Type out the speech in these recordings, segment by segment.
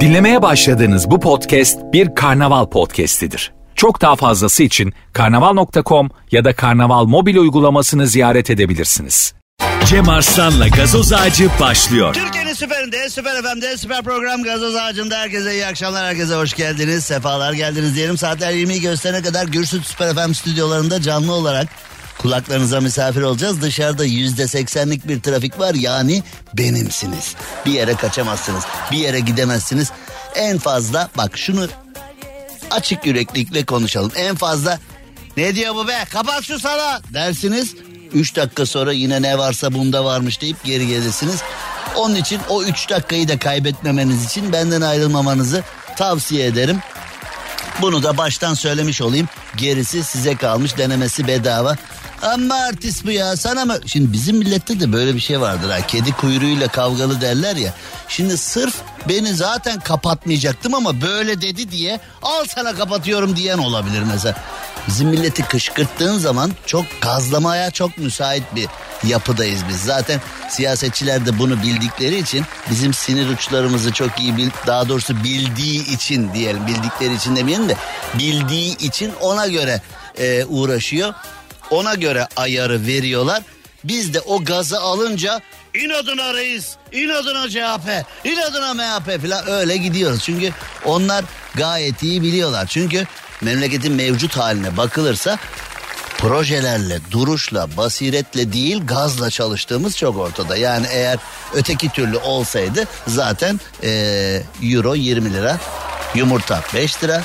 Dinlemeye başladığınız bu podcast bir karnaval podcastidir. Çok daha fazlası için karnaval.com ya da karnaval mobil uygulamasını ziyaret edebilirsiniz. Cem Arslan'la gazoz ağacı başlıyor. Türkiye'nin süperinde, süper FM'de, süper program Gazoz Ağacı'nda herkese iyi akşamlar, herkese hoş geldiniz. Sefalar geldiniz diyelim. Saatler 20'yi gösterene kadar Gürsüt Süper FM stüdyolarında canlı olarak kulaklarınıza misafir olacağız. Dışarıda yüzde seksenlik bir trafik var yani benimsiniz. Bir yere kaçamazsınız, bir yere gidemezsiniz. En fazla bak şunu açık yüreklilikle konuşalım. En fazla ne diyor bu be kapat şu sala dersiniz. 3 dakika sonra yine ne varsa bunda varmış deyip geri gelirsiniz. Onun için o 3 dakikayı da kaybetmemeniz için benden ayrılmamanızı tavsiye ederim. Bunu da baştan söylemiş olayım. Gerisi size kalmış denemesi bedava. Ama artist bu ya sana mı? Şimdi bizim millette de böyle bir şey vardır ha. Kedi kuyruğuyla kavgalı derler ya. Şimdi sırf beni zaten kapatmayacaktım ama böyle dedi diye al sana kapatıyorum diyen olabilir mesela. Bizim milleti kışkırttığın zaman çok gazlamaya çok müsait bir yapıdayız biz. Zaten siyasetçiler de bunu bildikleri için bizim sinir uçlarımızı çok iyi bil, daha doğrusu bildiği için diyelim bildikleri için demeyelim de bildiği için ona göre e, uğraşıyor. Ona göre ayarı veriyorlar. Biz de o gazı alınca inadına reis, inadına CHP, inadına MHP falan öyle gidiyoruz. Çünkü onlar gayet iyi biliyorlar. Çünkü memleketin mevcut haline bakılırsa projelerle, duruşla, basiretle değil gazla çalıştığımız çok ortada. Yani eğer öteki türlü olsaydı zaten e, euro 20 lira, yumurta 5 lira,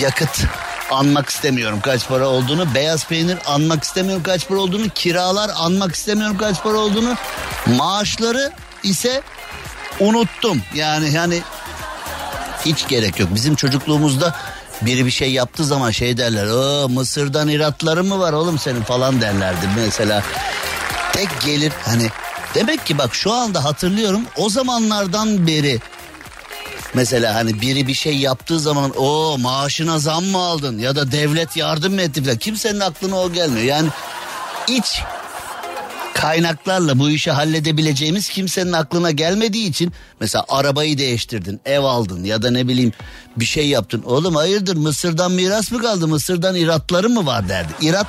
yakıt anmak istemiyorum kaç para olduğunu. Beyaz peynir anmak istemiyorum kaç para olduğunu. Kiralar anmak istemiyorum kaç para olduğunu. Maaşları ise unuttum. Yani yani hiç gerek yok. Bizim çocukluğumuzda biri bir şey yaptığı zaman şey derler. O Mısır'dan iratları mı var oğlum senin falan derlerdi mesela. Tek gelir hani demek ki bak şu anda hatırlıyorum o zamanlardan beri Mesela hani biri bir şey yaptığı zaman o maaşına zam mı aldın ya da devlet yardım mı etti falan. Kimsenin aklına o gelmiyor. Yani iç kaynaklarla bu işi halledebileceğimiz kimsenin aklına gelmediği için mesela arabayı değiştirdin, ev aldın ya da ne bileyim bir şey yaptın. Oğlum hayırdır Mısır'dan miras mı kaldı? Mısır'dan iratları mı var derdi. İrat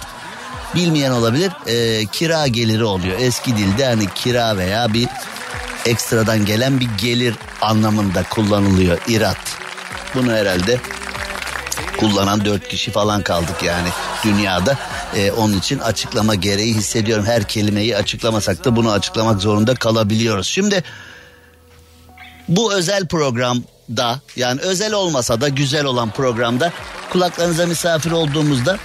bilmeyen olabilir e, kira geliri oluyor. Eski dilde hani kira veya bir ekstradan gelen bir gelir anlamında kullanılıyor irat. Bunu herhalde kullanan dört kişi falan kaldık yani dünyada. Ee, onun için açıklama gereği hissediyorum. Her kelimeyi açıklamasak da bunu açıklamak zorunda kalabiliyoruz. Şimdi bu özel programda yani özel olmasa da güzel olan programda kulaklarınıza misafir olduğumuzda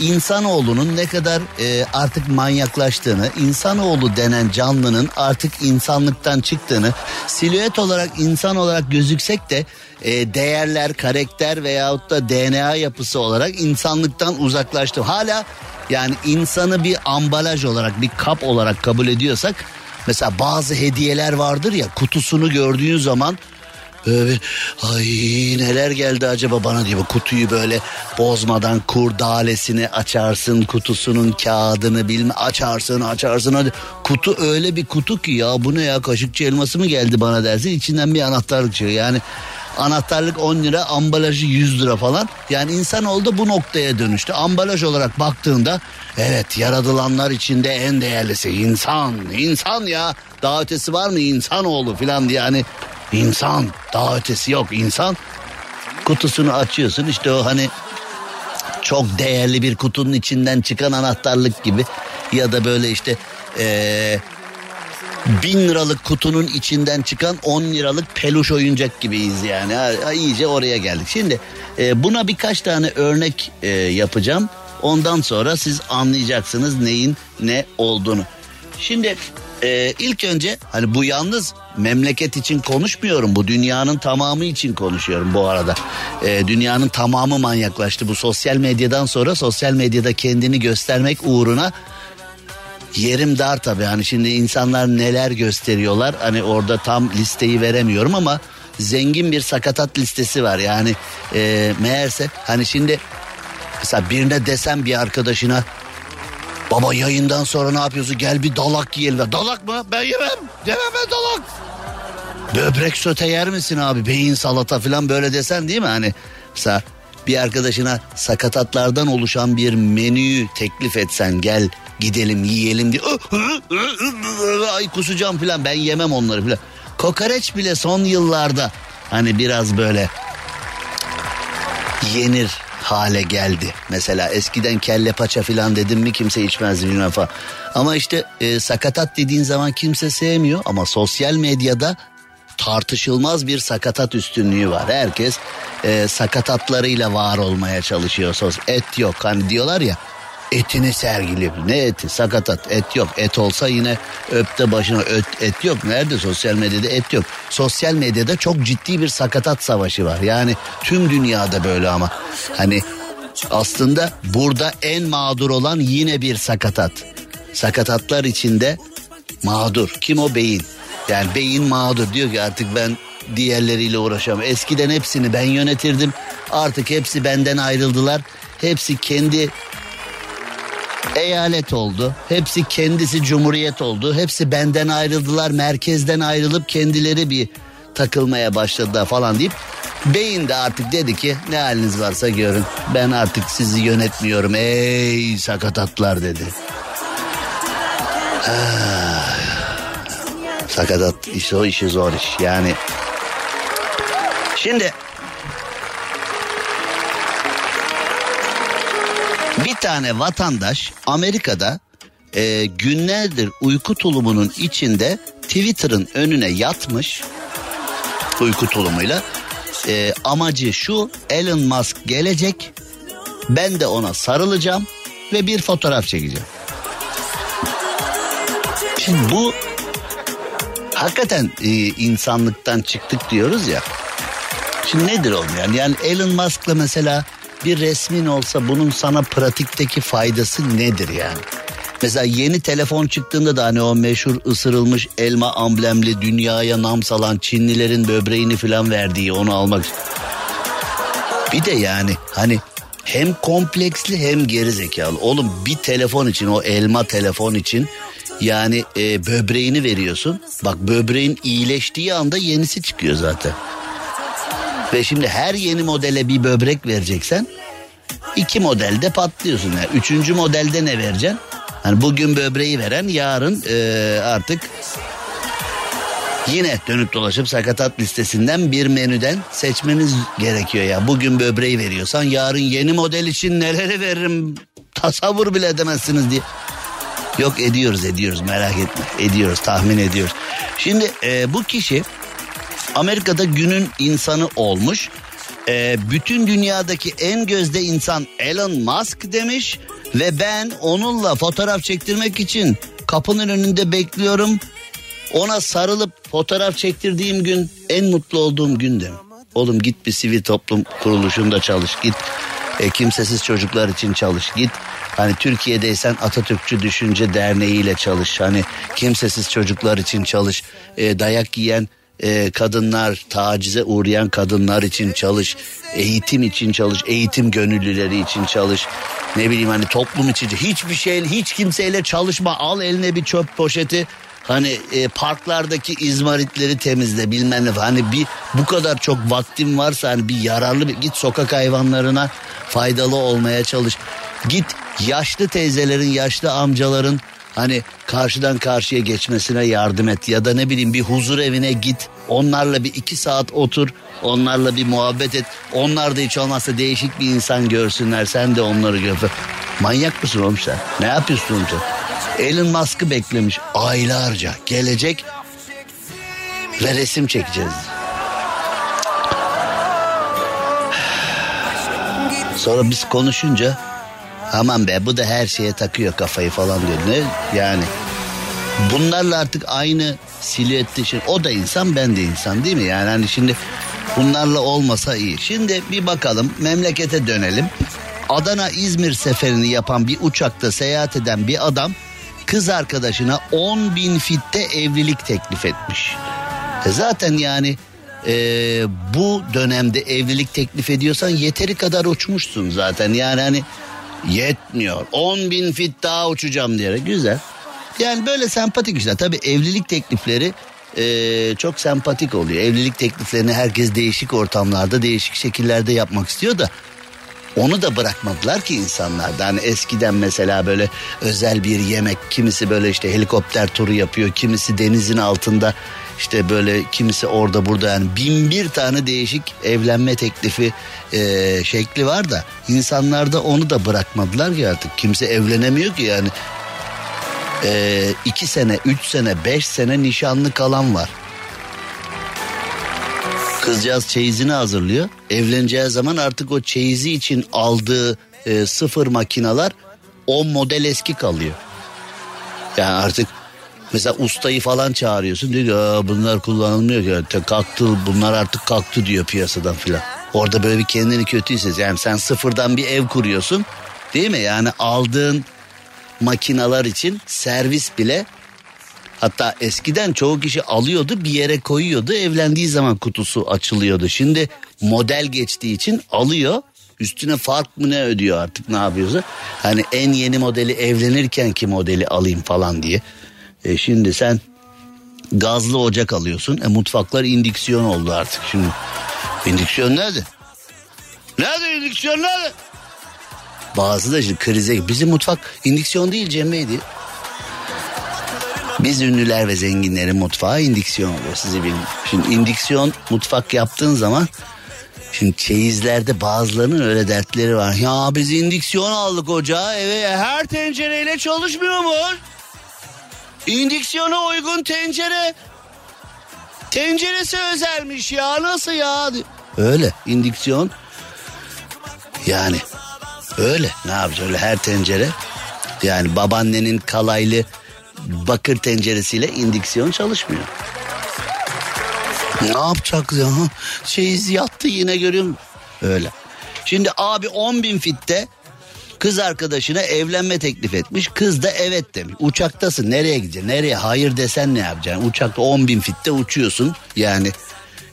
insanoğlunun ne kadar e, artık manyaklaştığını, insanoğlu denen canlının artık insanlıktan çıktığını, silüet olarak insan olarak gözüksek de e, değerler, karakter veyahut da DNA yapısı olarak insanlıktan uzaklaştı. Hala yani insanı bir ambalaj olarak, bir kap olarak kabul ediyorsak mesela bazı hediyeler vardır ya kutusunu gördüğün zaman Böyle ay neler geldi acaba bana diye kutuyu böyle bozmadan kurdalesini açarsın kutusunun kağıdını bilme açarsın açarsın hadi. Kutu öyle bir kutu ki ya bu ne ya kaşıkçı elması mı geldi bana dersin içinden bir anahtarlık çıkıyor. Yani anahtarlık 10 lira ambalajı 100 lira falan. Yani insan oldu bu noktaya dönüştü. Ambalaj olarak baktığında evet yaratılanlar içinde en değerlisi insan insan ya. Daha ötesi var mı? İnsanoğlu falan diye hani İnsan daha ötesi yok. İnsan kutusunu açıyorsun. İşte o hani çok değerli bir kutunun içinden çıkan anahtarlık gibi. Ya da böyle işte ee, bin liralık kutunun içinden çıkan on liralık peluş oyuncak gibiyiz yani. Ha, ha, iyice oraya geldik. Şimdi e, buna birkaç tane örnek e, yapacağım. Ondan sonra siz anlayacaksınız neyin ne olduğunu. Şimdi e, ilk önce hani bu yalnız memleket için konuşmuyorum. Bu dünyanın tamamı için konuşuyorum bu arada. E, dünyanın tamamı manyaklaştı. Bu sosyal medyadan sonra sosyal medyada kendini göstermek uğruna yerim dar tabii. Hani şimdi insanlar neler gösteriyorlar. Hani orada tam listeyi veremiyorum ama zengin bir sakatat listesi var. Yani e, meğerse hani şimdi mesela birine desem bir arkadaşına Baba yayından sonra ne yapıyorsun? Gel bir dalak yiyelim. Dalak mı? Ben yemem. Yemem ben dalak. Böbrek sote yer misin abi? Beyin salata falan böyle desen değil mi? Hani mesela bir arkadaşına sakatatlardan oluşan bir menüyü teklif etsen gel gidelim yiyelim diye. Ay kusacağım falan ben yemem onları falan. Kokoreç bile son yıllarda hani biraz böyle yenir hale geldi. Mesela eskiden kelle paça falan dedim mi kimse içmez bilmem falan. Ama işte e, sakatat dediğin zaman kimse sevmiyor ama sosyal medyada tartışılmaz bir sakatat üstünlüğü var. Herkes e, sakatatlarıyla var olmaya çalışıyor. Et yok hani diyorlar ya etini sergiliyor. Ne eti? Sakatat. Et yok. Et olsa yine öpte başına öt, et yok. Nerede sosyal medyada et yok. Sosyal medyada çok ciddi bir sakatat savaşı var. Yani tüm dünyada böyle ama. Hani aslında burada en mağdur olan yine bir sakatat. Sakatatlar içinde mağdur. Kim o beyin? Yani beyin mağdur diyor ki artık ben diğerleriyle uğraşamam. Eskiden hepsini ben yönetirdim. Artık hepsi benden ayrıldılar. Hepsi kendi eyalet oldu. Hepsi kendisi cumhuriyet oldu. Hepsi benden ayrıldılar. Merkezden ayrılıp kendileri bir takılmaya başladılar falan deyip beyin de artık dedi ki ne haliniz varsa görün. Ben artık sizi yönetmiyorum. Ey sakatatlar dedi. Ah. Sakatat işte o işi zor iş. Yani şimdi Bir tane vatandaş Amerika'da e, günlerdir uyku tulumunun içinde Twitter'ın önüne yatmış uyku tulumuyla. E, amacı şu Elon Musk gelecek ben de ona sarılacağım ve bir fotoğraf çekeceğim. Şimdi bu hakikaten e, insanlıktan çıktık diyoruz ya. Şimdi nedir olmayan? Yani Elon Musk'la mesela bir resmin olsa bunun sana pratikteki faydası nedir yani? Mesela yeni telefon çıktığında da hani o meşhur ısırılmış elma amblemli dünyaya nam salan Çinlilerin böbreğini falan verdiği onu almak. Bir de yani hani hem kompleksli hem geri zekalı. Oğlum bir telefon için o elma telefon için yani e, böbreğini veriyorsun. Bak böbreğin iyileştiği anda yenisi çıkıyor zaten. Ve şimdi her yeni modele bir böbrek vereceksen iki modelde patlıyorsun. Yani üçüncü modelde ne vereceksin? Hani bugün böbreği veren yarın e, artık yine dönüp dolaşıp sakatat listesinden bir menüden seçmeniz gerekiyor ya. Bugün böbreği veriyorsan yarın yeni model için neleri veririm tasavvur bile edemezsiniz diye. Yok ediyoruz ediyoruz merak etme ediyoruz tahmin ediyoruz. Şimdi e, bu kişi Amerika'da günün insanı olmuş. Ee, bütün dünyadaki en gözde insan Elon Musk demiş ve ben onunla fotoğraf çektirmek için kapının önünde bekliyorum. Ona sarılıp fotoğraf çektirdiğim gün en mutlu olduğum gündü. Oğlum git bir sivil toplum kuruluşunda çalış git e, kimsesiz çocuklar için çalış git Hani Türkiye'deysen Atatürkçü Düşünce Derneği ile çalış. Hani kimsesiz çocuklar için çalış. E, dayak yiyen e, kadınlar, tacize uğrayan kadınlar için çalış. Eğitim için çalış, eğitim gönüllüleri için çalış. Ne bileyim hani toplum için hiçbir şey, hiç kimseyle çalışma. Al eline bir çöp poşeti. Hani e, parklardaki izmaritleri temizle bilmem ne. Hani bir bu kadar çok vaktim varsa hani bir yararlı bir git sokak hayvanlarına faydalı olmaya çalış. Git yaşlı teyzelerin, yaşlı amcaların Hani karşıdan karşıya geçmesine yardım et ya da ne bileyim bir huzur evine git. Onlarla bir iki saat otur. Onlarla bir muhabbet et. Onlar da hiç olmazsa değişik bir insan görsünler. Sen de onları gör. Manyak mısın oğlum sen? Ne yapıyorsun oğlum sen? Elon Musk'ı beklemiş aylarca. Gelecek ve resim çekeceğiz. Sonra biz konuşunca Aman be bu da her şeye takıyor kafayı falan diyor. Ne yani bunlarla artık aynı silüette şimdi o da insan ben de insan değil mi? Yani hani şimdi bunlarla olmasa iyi. Şimdi bir bakalım memlekete dönelim. Adana İzmir seferini yapan bir uçakta seyahat eden bir adam kız arkadaşına 10 bin fitte evlilik teklif etmiş. E zaten yani e, bu dönemde evlilik teklif ediyorsan yeteri kadar uçmuşsun zaten. Yani hani Yetmiyor. 10 bin fit daha uçacağım diyerek güzel. Yani böyle sempatik işte. Tabii evlilik teklifleri e, çok sempatik oluyor. Evlilik tekliflerini herkes değişik ortamlarda değişik şekillerde yapmak istiyor da onu da bırakmadılar ki insanlar. Hani eskiden mesela böyle özel bir yemek, kimisi böyle işte helikopter turu yapıyor, kimisi denizin altında işte böyle kimisi orada burada yani bin bir tane değişik evlenme teklifi e, şekli var da insanlarda onu da bırakmadılar ki artık kimse evlenemiyor ki yani e, iki sene, üç sene, beş sene nişanlı kalan var. Kızcağız çeyizini hazırlıyor. Evleneceği zaman artık o çeyizi için aldığı e, sıfır makinalar o model eski kalıyor. Yani artık mesela ustayı falan çağırıyorsun diyor bunlar kullanılmıyor ki kalktı bunlar artık kalktı diyor piyasadan filan. Orada böyle bir kendini kötü hissediyorsun. Yani sen sıfırdan bir ev kuruyorsun değil mi? Yani aldığın makinalar için servis bile Hatta eskiden çoğu kişi alıyordu bir yere koyuyordu evlendiği zaman kutusu açılıyordu. Şimdi model geçtiği için alıyor üstüne fark mı ne ödüyor artık ne yapıyorsa. Hani en yeni modeli evlenirken ki modeli alayım falan diye. E şimdi sen gazlı ocak alıyorsun. E mutfaklar indiksiyon oldu artık şimdi. İndiksiyon nerede? Nerede indiksiyon nerede? Bazı da şimdi krize bizim mutfak indiksiyon değil Cem Bey diye. Biz ünlüler ve zenginlerin mutfağı indiksiyon oluyor sizi bilin. Şimdi indiksiyon mutfak yaptığın zaman Şimdi çeyizlerde bazılarının öyle dertleri var. Ya biz indiksiyon aldık ocağa eve her tencereyle çalışmıyor mu? İndiksiyona uygun tencere. Tenceresi özelmiş ya nasıl ya? Öyle indiksiyon. Yani öyle ne yapacağız öyle her tencere. Yani babaannenin kalaylı bakır tenceresiyle indiksiyon çalışmıyor. Ne yapacak ya? Çeyiz yattı yine görüyorum. Öyle. Şimdi abi 10 bin fitte kız arkadaşına evlenme teklif etmiş. Kız da evet demiş. Uçaktasın nereye gideceksin? Nereye? Hayır desen ne yapacaksın? Uçakta 10 bin fitte uçuyorsun. Yani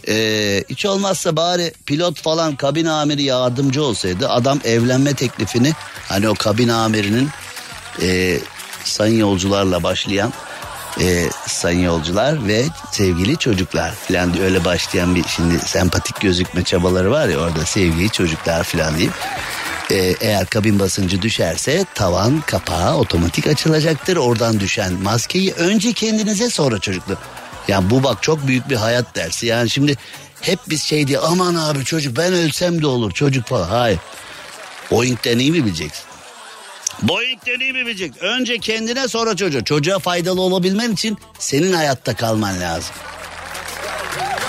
ee, hiç olmazsa bari pilot falan kabin amiri yardımcı olsaydı adam evlenme teklifini hani o kabin amirinin e, sayın yolcularla başlayan e, sayın yolcular ve sevgili çocuklar falan diye öyle başlayan bir şimdi sempatik gözükme çabaları var ya orada sevgili çocuklar falan deyip e, eğer kabin basıncı düşerse tavan kapağı otomatik açılacaktır. Oradan düşen maskeyi önce kendinize sonra çocuklar. Yani bu bak çok büyük bir hayat dersi. Yani şimdi hep biz şey diye aman abi çocuk ben ölsem de olur çocuk falan. Hayır. Boeing deneyi mi bileceksin? Boeing deneyimi bilecek. Önce kendine sonra çocuğa. Çocuğa faydalı olabilmen için senin hayatta kalman lazım.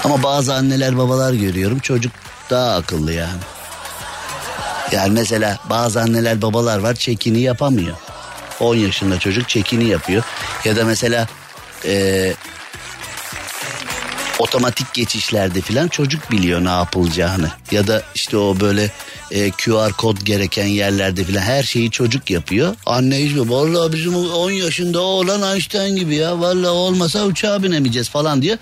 Ama bazı anneler babalar görüyorum çocuk daha akıllı yani. Yani mesela bazı anneler babalar var çekini yapamıyor. 10 yaşında çocuk çekini yapıyor. Ya da mesela e, otomatik geçişlerde filan çocuk biliyor ne yapılacağını. Ya da işte o böyle e, QR kod gereken yerlerde filan her şeyi çocuk yapıyor. Anne hiç vallahi bizim 10 yaşında oğlan Einstein gibi ya vallahi olmasa uçağa binemeyeceğiz falan diye.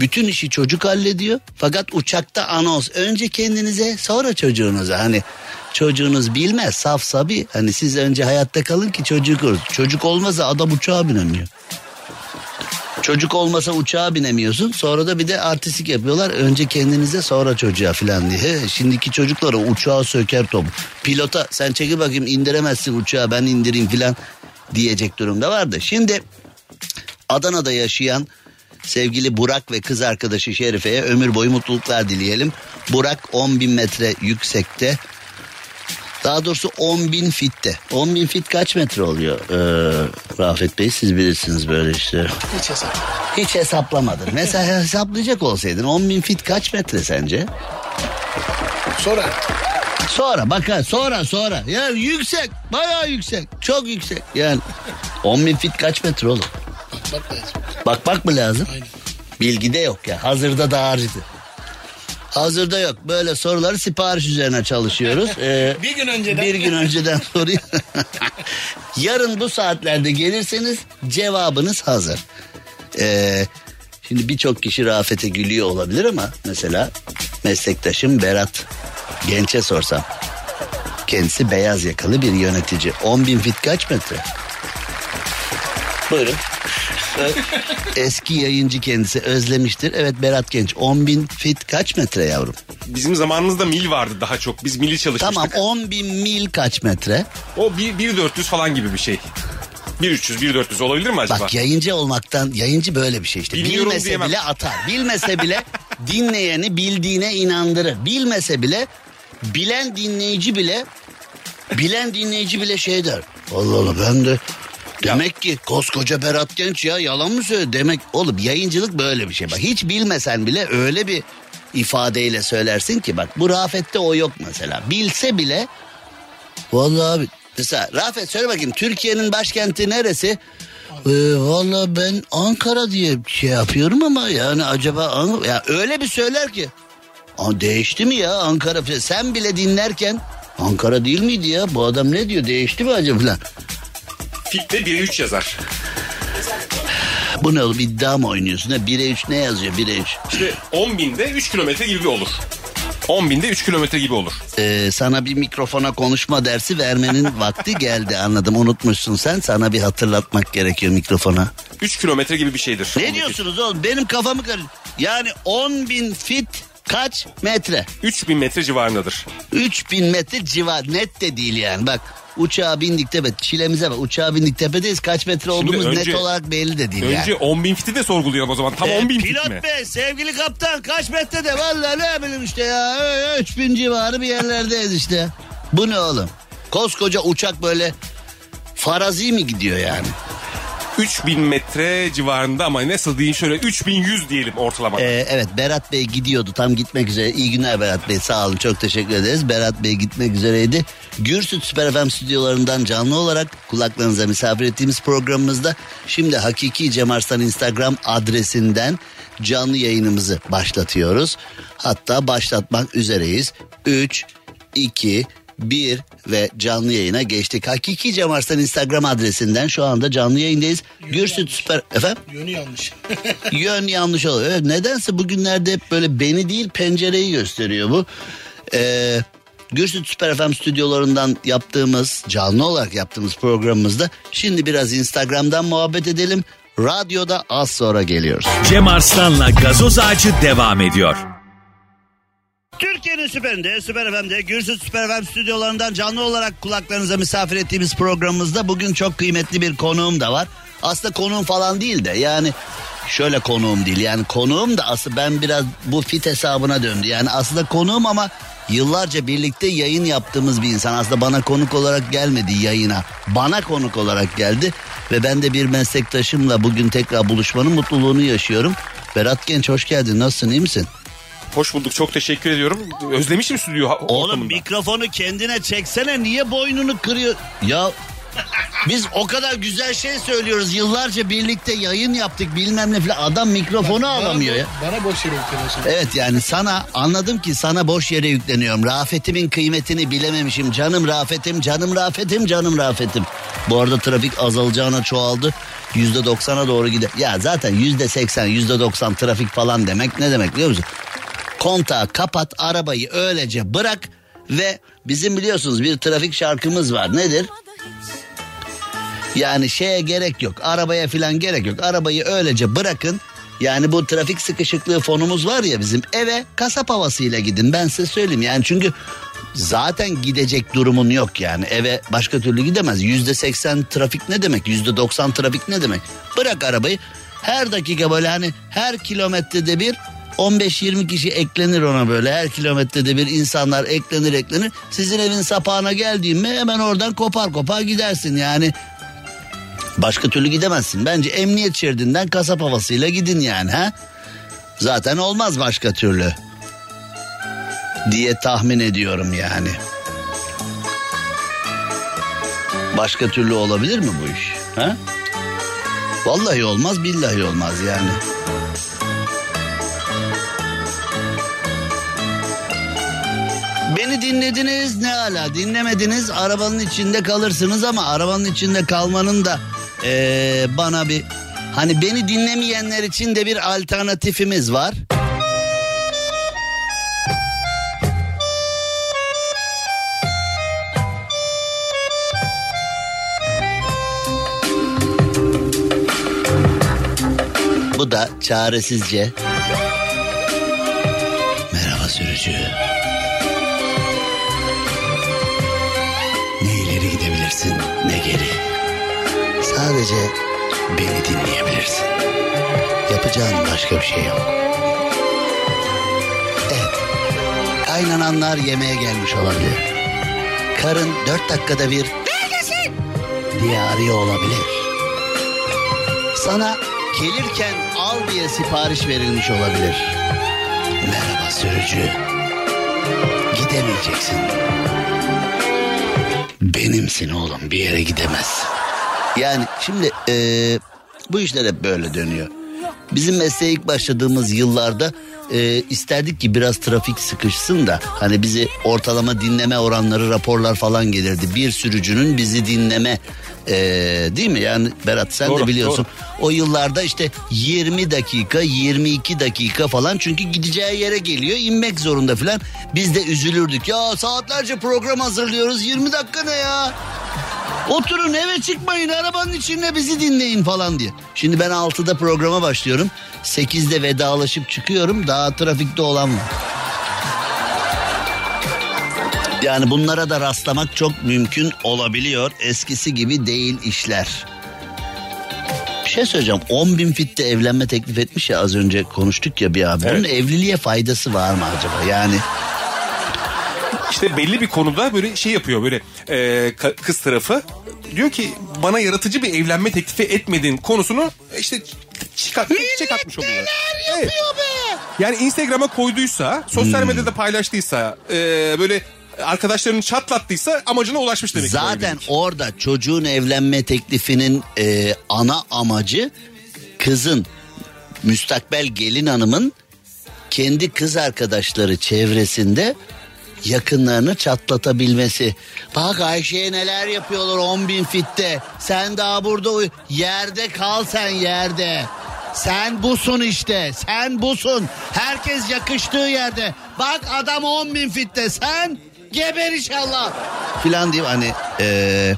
Bütün işi çocuk hallediyor. Fakat uçakta anons. Önce kendinize sonra çocuğunuza. Hani çocuğunuz bilmez saf sabi. Hani siz önce hayatta kalın ki çocuk olur. Çocuk olmasa adam uçağa binemiyor. Çocuk olmasa uçağa binemiyorsun. Sonra da bir de artistik yapıyorlar. Önce kendinize sonra çocuğa falan diye. He, şimdiki çocuklara uçağa söker top. Pilota sen çekil bakayım indiremezsin uçağı ben indireyim falan diyecek durumda vardı. Şimdi Adana'da yaşayan sevgili Burak ve kız arkadaşı Şerife'ye ömür boyu mutluluklar dileyelim. Burak 10 bin metre yüksekte daha doğrusu 10 bin fitte. 10 bin fit kaç metre oluyor ee, Rafet Bey siz bilirsiniz böyle işte. Hiç hesap. Hiç hesaplamadın. Mesela hesaplayacak olsaydın 10 bin fit kaç metre sence? Sonra Sonra bakar sonra sonra. Ya yüksek bayağı yüksek çok yüksek. Yani 10 bin fit kaç metre oğlum? bak bak lazım. Bakmak mı lazım? Aynen. Bilgide yok ya hazırda dağarcıdır. Hazırda yok. Böyle soruları sipariş üzerine çalışıyoruz. Ee, Bir gün önceden. Bir gün önceden soruyu. Yarın bu saatlerde gelirseniz cevabınız hazır. Ee, şimdi birçok kişi Rafet'e gülüyor olabilir ama mesela meslektaşım Berat Genç'e sorsam. Kendisi beyaz yakalı bir yönetici. 10 bin fit kaç metre? Buyurun. Eski yayıncı kendisi özlemiştir. Evet Berat Genç 10 bin fit kaç metre yavrum? Bizim zamanımızda mil vardı daha çok. Biz mili çalışmıştık. Tamam 10 bin mil kaç metre? O 1.400 falan gibi bir şey. 1.300, 1.400 olabilir mi acaba? Bak yayıncı olmaktan yayıncı böyle bir şey işte. Bilmiyorum Bilmese diyemem. bile atar. Bilmese bile dinleyeni bildiğine inandırır. Bilmese bile bilen dinleyici bile bilen dinleyici bile şey der. Allah Allah ben de demek ki koskoca Berat Genç ya yalan mı söylüyor? Demek oğlum yayıncılık böyle bir şey. Bak hiç bilmesen bile öyle bir ifadeyle söylersin ki bak bu Rafet'te o yok mesela. Bilse bile Vallahi abi mesela Rafet söyle bakayım Türkiye'nin başkenti neresi? Ee, Valla ben Ankara diye şey yapıyorum ama yani acaba An- ya öyle bir söyler ki. Değişti mi ya Ankara? Sen bile dinlerken Ankara değil miydi ya? Bu adam ne diyor değişti mi acaba? Fit'te 1'e 3 yazar. Bu ne oğlum iddia mı oynuyorsun? Ha? 1'e 3 ne yazıyor 1'e 3? İşte 10 binde 3 kilometre gibi olur. 10 binde 3 kilometre gibi olur. Ee, sana bir mikrofona konuşma dersi vermenin vakti geldi anladım unutmuşsun sen. Sana bir hatırlatmak gerekiyor mikrofona. 3 kilometre gibi bir şeydir. Ne diyorsunuz oğlum benim kafamı karış. Yani 10 bin fit kaç metre? 3000 metre civarındadır. 3000 metre civar net de değil yani bak. Uçağa bindik tepe çilemize bak uçağa bindik tepedeyiz kaç metre olduğumuz önce- net olarak belli de değil Önce yani. 10 bin fiti de sorgulayalım o zaman. Tam Ee, 10 bin fit pilot mi? bey sevgili kaptan kaç metrede vallahi ne bileyim işte ya Ö- 3000 civarı bir yerlerdeyiz işte. Bu ne oğlum? Koskoca uçak böyle farazi mi gidiyor yani? 3000 metre civarında ama nasıl diyeyim şöyle 3100 diyelim ortalama. Ee, evet Berat Bey gidiyordu tam gitmek üzere. İyi günler Berat Bey sağ olun çok teşekkür ederiz. Berat Bey gitmek üzereydi. Gürsüt Süper FM stüdyolarından canlı olarak kulaklarınıza misafir ettiğimiz programımızda şimdi Hakiki Cem Arslan Instagram adresinden canlı yayınımızı başlatıyoruz. Hatta başlatmak üzereyiz. 3, 2, 1 ve canlı yayına geçtik. Hakiki Cem Arslan Instagram adresinden şu anda canlı yayındayız. Gürsüt Süper... Efendim? Yönü yanlış. Yön yanlış oluyor. Evet, nedense bugünlerde hep böyle beni değil pencereyi gösteriyor bu. Ee, Gürsüt Süper FM stüdyolarından yaptığımız canlı olarak yaptığımız programımızda şimdi biraz Instagram'dan muhabbet edelim. Radyoda az sonra geliyoruz. Cem Arslan'la gazoz ağacı devam ediyor. Türkiye'nin süperinde, Süper FM'de, Gürsüt Süper FM stüdyolarından canlı olarak kulaklarınıza misafir ettiğimiz programımızda bugün çok kıymetli bir konuğum da var. Aslında konuğum falan değil de yani şöyle konuğum değil. Yani konuğum da aslında ben biraz bu fit hesabına döndü. Yani aslında konuğum ama yıllarca birlikte yayın yaptığımız bir insan. Aslında bana konuk olarak gelmedi yayına. Bana konuk olarak geldi ve ben de bir meslektaşımla bugün tekrar buluşmanın mutluluğunu yaşıyorum. Berat Genç hoş geldin. Nasılsın iyi misin? Hoş bulduk çok teşekkür ediyorum. Özlemişim stüdyo ha- Oğlum ortamında. mikrofonu kendine çeksene niye boynunu kırıyor? Ya biz o kadar güzel şey söylüyoruz. Yıllarca birlikte yayın yaptık bilmem ne falan. Adam mikrofonu alamıyor ya. Bana boş yere yükleniyorsun. Evet yani sana anladım ki sana boş yere yükleniyorum. Rafetimin kıymetini bilememişim. Canım Rafetim, canım Rafetim, canım Rafetim. Bu arada trafik azalacağına çoğaldı. Yüzde doksana doğru gider. Ya zaten yüzde seksen, yüzde doksan trafik falan demek ne demek biliyor musun? Kontağı kapat, arabayı öylece bırak ve bizim biliyorsunuz bir trafik şarkımız var. Nedir? Yani şeye gerek yok. Arabaya falan gerek yok. Arabayı öylece bırakın. Yani bu trafik sıkışıklığı fonumuz var ya bizim eve kasap havasıyla gidin. Ben size söyleyeyim yani çünkü zaten gidecek durumun yok yani. Eve başka türlü gidemez. Yüzde seksen trafik ne demek? Yüzde doksan trafik ne demek? Bırak arabayı. Her dakika böyle hani her kilometrede bir 15-20 kişi eklenir ona böyle. Her kilometrede bir insanlar eklenir eklenir. Sizin evin sapağına geldiğimde hemen oradan kopar kopar gidersin yani. Başka türlü gidemezsin. Bence emniyet şeridinden kasap havasıyla gidin yani ha. Zaten olmaz başka türlü. Diye tahmin ediyorum yani. Başka türlü olabilir mi bu iş? Ha? Vallahi olmaz billahi olmaz yani. Beni dinlediniz ne ala dinlemediniz arabanın içinde kalırsınız ama arabanın içinde kalmanın da eee, bana bir hani beni dinlemeyenler için de bir alternatifimiz var. Bu da çaresizce ne geri. Sadece beni dinleyebilirsin. Yapacağın başka bir şey yok. Evet. Kaynananlar yemeğe gelmiş olabilir. Karın dört dakikada bir neredesin diye arıyor olabilir. Sana gelirken al diye sipariş verilmiş olabilir. Merhaba sürücü. Gidemeyeceksin. Benimsin oğlum bir yere gidemez. Yani şimdi eee, bu işler hep böyle dönüyor. Bizim mesleğe ilk başladığımız yıllarda eee, isterdik ki biraz trafik sıkışsın da hani bizi ortalama dinleme oranları raporlar falan gelirdi. Bir sürücünün bizi dinleme eee, değil mi? Yani Berat sen Doğru, de biliyorsun. O yıllarda işte 20 dakika 22 dakika falan çünkü gideceği yere geliyor inmek zorunda falan. Biz de üzülürdük ya saatlerce program hazırlıyoruz 20 dakika ne ya? Oturun eve çıkmayın arabanın içinde bizi dinleyin falan diye. Şimdi ben 6'da programa başlıyorum. 8'de vedalaşıp çıkıyorum daha trafikte olan var. Yani bunlara da rastlamak çok mümkün olabiliyor. Eskisi gibi değil işler. Bir şey söyleyeceğim. 10 bin fitte evlenme teklif etmiş ya az önce konuştuk ya bir abi. Bunun Evet. evliliğe faydası var mı acaba? Yani İşte belli bir konuda böyle şey yapıyor böyle e, kız tarafı diyor ki bana yaratıcı bir evlenme teklifi etmedin konusunu işte çıkart, çek atmış oluyor. Evet. Yani Instagram'a koyduysa, sosyal Hmm. medyada paylaştıysa, e, böyle arkadaşlarını çatlattıysa amacına ulaşmış demek. Zaten evlilik. orada çocuğun evlenme teklifinin e, ana amacı kızın müstakbel gelin hanımın kendi kız arkadaşları çevresinde yakınlarını çatlatabilmesi. Bak Ayşe'ye neler yapıyorlar 10 bin fitte. Sen daha burada uy- yerde kal sen yerde. Sen busun işte sen busun. Herkes yakıştığı yerde. Bak adam 10 bin fitte sen geber inşallah. Filan diyeyim hani eee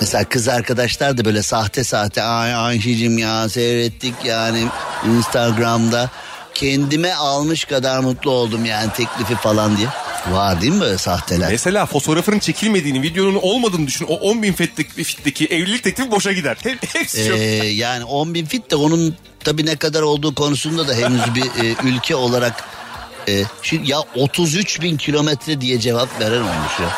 Mesela kız arkadaşlar da böyle sahte sahte ay Ayşe'cim ya seyrettik yani Instagram'da kendime almış kadar mutlu oldum yani teklifi falan diye. Var değil mi böyle sahteler? Mesela fotoğrafının çekilmediğini, videonun olmadığını düşün. O 10 bin fitteki, fitteki evlilik teklifi boşa gider. Hep, hepsi çok. Ee, yani 10 bin fit de onun tabii ne kadar olduğu konusunda da henüz bir e, ülke olarak e, şimdi ya 33 bin kilometre diye cevap veren olmuş ya.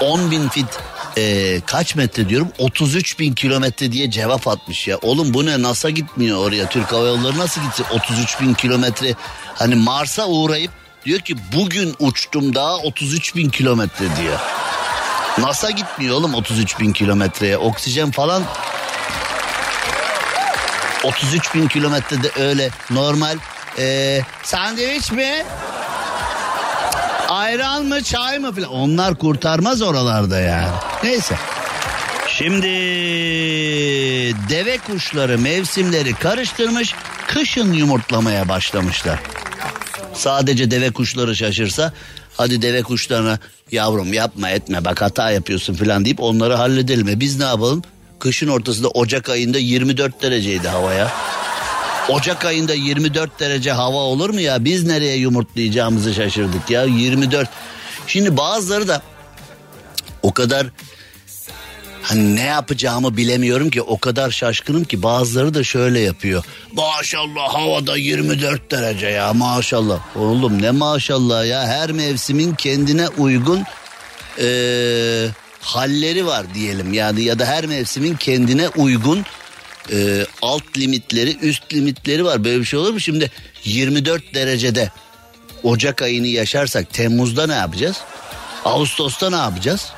10 bin fit e, kaç metre diyorum? 33 bin kilometre diye cevap atmış ya. Oğlum bu ne? NASA gitmiyor oraya. Türk Hava Yolları nasıl gitsin? 33 bin kilometre. Hani Mars'a uğrayıp diyor ki bugün uçtum daha 33 bin kilometre diyor. NASA gitmiyor oğlum 33 bin kilometreye. Oksijen falan 33 bin kilometrede öyle normal. E, sandviç mi? Ayran mı çay mı filan onlar kurtarmaz oralarda yani. Neyse. Şimdi deve kuşları mevsimleri karıştırmış kışın yumurtlamaya başlamışlar. Sadece deve kuşları şaşırsa hadi deve kuşlarına yavrum yapma etme bak hata yapıyorsun filan deyip onları halledelim. E biz ne yapalım? Kışın ortasında Ocak ayında 24 dereceydi havaya. Ocak ayında 24 derece hava olur mu ya? Biz nereye yumurtlayacağımızı şaşırdık ya 24. Şimdi bazıları da o kadar hani ne yapacağımı bilemiyorum ki o kadar şaşkınım ki bazıları da şöyle yapıyor. Maşallah havada 24 derece ya maşallah. Oğlum ne maşallah ya her mevsimin kendine uygun eee, halleri var diyelim. Yani ya da her mevsimin kendine uygun e, alt limitleri üst limitleri var. Böyle bir şey olur mu? Şimdi 24 derecede Ocak ayını yaşarsak Temmuz'da ne yapacağız? Ağustos'ta ne yapacağız?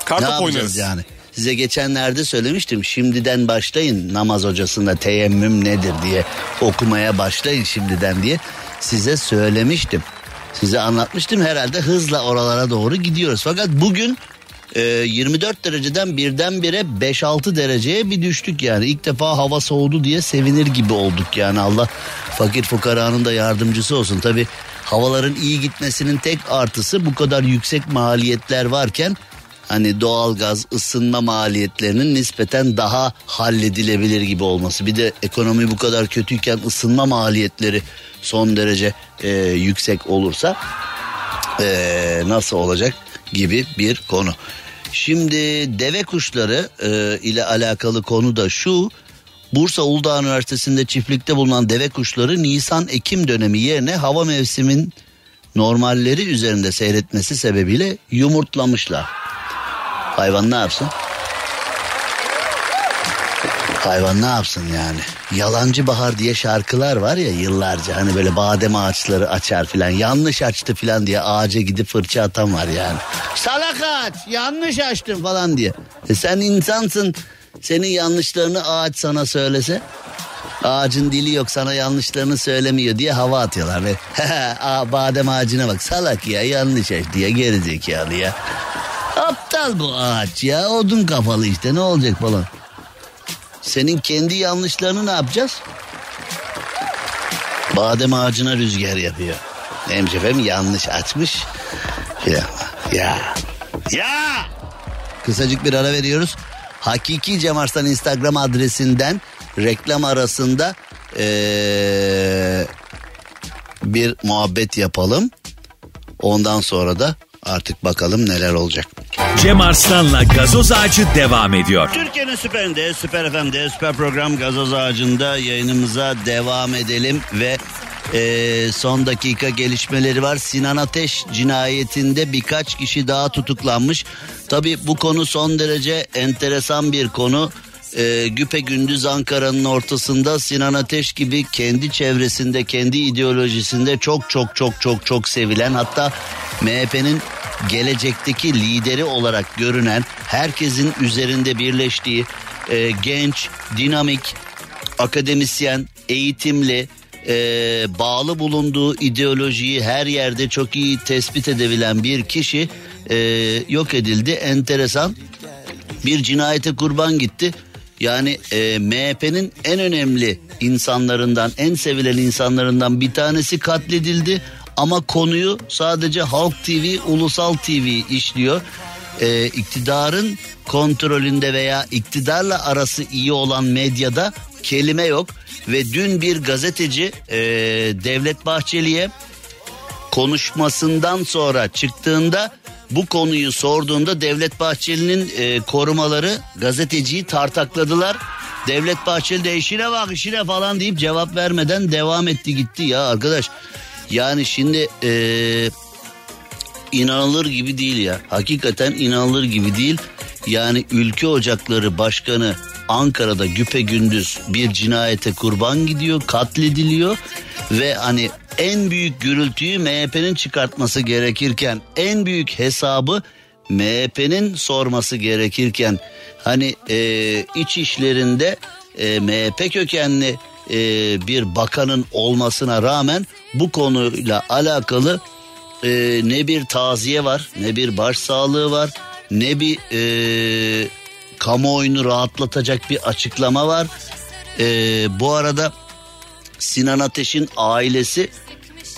ne Kartop yapacağız oynarız. yani? Size geçenlerde söylemiştim. Şimdiden başlayın namaz hocasında teyemmüm nedir diye okumaya başlayın şimdiden diye size söylemiştim. Size anlatmıştım herhalde hızla oralara doğru gidiyoruz. Fakat bugün e, 24 dereceden birdenbire 5-6 dereceye bir düştük yani. İlk defa hava soğudu diye sevinir gibi olduk yani. Allah fakir fukaranın da yardımcısı olsun. Tabi havaların iyi gitmesinin tek artısı bu kadar yüksek maliyetler varken hani doğalgaz ısınma maliyetlerinin nispeten daha halledilebilir gibi olması. Bir de ekonomi bu kadar kötüyken ısınma maliyetleri son derece e, yüksek olursa e, nasıl olacak gibi bir konu. Şimdi deve kuşları e, ile alakalı konu da şu. Bursa Uludağ Üniversitesi'nde çiftlikte bulunan deve kuşları Nisan-Ekim dönemi yerine hava mevsimin normalleri üzerinde seyretmesi sebebiyle yumurtlamışlar. Hayvan ne yapsın? Hayvan ne yapsın yani? Yalancı Bahar diye şarkılar var ya yıllarca hani böyle badem ağaçları açar filan yanlış açtı filan diye ağaca gidip fırça atan var yani. Salak ağaç yanlış açtın falan diye. E sen insansın senin yanlışlarını ağaç sana söylese ağacın dili yok sana yanlışlarını söylemiyor diye hava atıyorlar ve Aa, badem ağacına bak salak ya yanlış aç diye geri zekalı ya. Aptal bu ağaç ya odun kafalı işte ne olacak falan. Senin kendi yanlışlarını ne yapacağız? Badem ağacına rüzgar yapıyor. Emcefem yanlış açmış. Ya, ya, ya. Kısacık bir ara veriyoruz. Hakiki Cem Arslan Instagram adresinden reklam arasında ee, bir muhabbet yapalım. Ondan sonra da artık bakalım neler olacak. Cem Arslan'la gazoz ağacı devam ediyor. Türkiye'nin süperinde, süper FM'de, süper program gazoz ağacında yayınımıza devam edelim ve e, son dakika gelişmeleri var. Sinan Ateş cinayetinde birkaç kişi daha tutuklanmış. Tabi bu konu son derece enteresan bir konu. E, güpe gündüz Ankara'nın ortasında Sinan Ateş gibi kendi çevresinde, kendi ideolojisinde çok çok çok çok çok sevilen hatta MHP'nin gelecekteki lideri olarak görünen herkesin üzerinde birleştiği e, genç, dinamik, akademisyen, eğitimli, e, bağlı bulunduğu ideolojiyi her yerde çok iyi tespit edebilen bir kişi e, yok edildi. Enteresan bir cinayete kurban gitti. Yani e, MHP'nin en önemli insanlarından, en sevilen insanlarından bir tanesi katledildi. Ama konuyu sadece Halk TV, Ulusal TV işliyor. Ee, iktidarın kontrolünde veya iktidarla arası iyi olan medyada kelime yok. Ve dün bir gazeteci e, Devlet Bahçeli'ye konuşmasından sonra çıktığında bu konuyu sorduğunda Devlet Bahçeli'nin e, korumaları gazeteciyi tartakladılar. Devlet Bahçeli de işine bak işine falan deyip cevap vermeden devam etti gitti ya arkadaş. Yani şimdi e, inanılır gibi değil ya. Hakikaten inanılır gibi değil. Yani Ülke Ocakları Başkanı Ankara'da güpe gündüz bir cinayete kurban gidiyor, katlediliyor ve hani en büyük gürültüyü MHP'nin çıkartması gerekirken en büyük hesabı MHP'nin sorması gerekirken hani e, iç işlerinde e, MHP kökenli e, bir bakanın olmasına rağmen bu konuyla alakalı e, ne bir taziye var ne bir başsağlığı var ne bir e, kamuoyunu rahatlatacak bir açıklama var. E, bu arada Sinan Ateş'in ailesi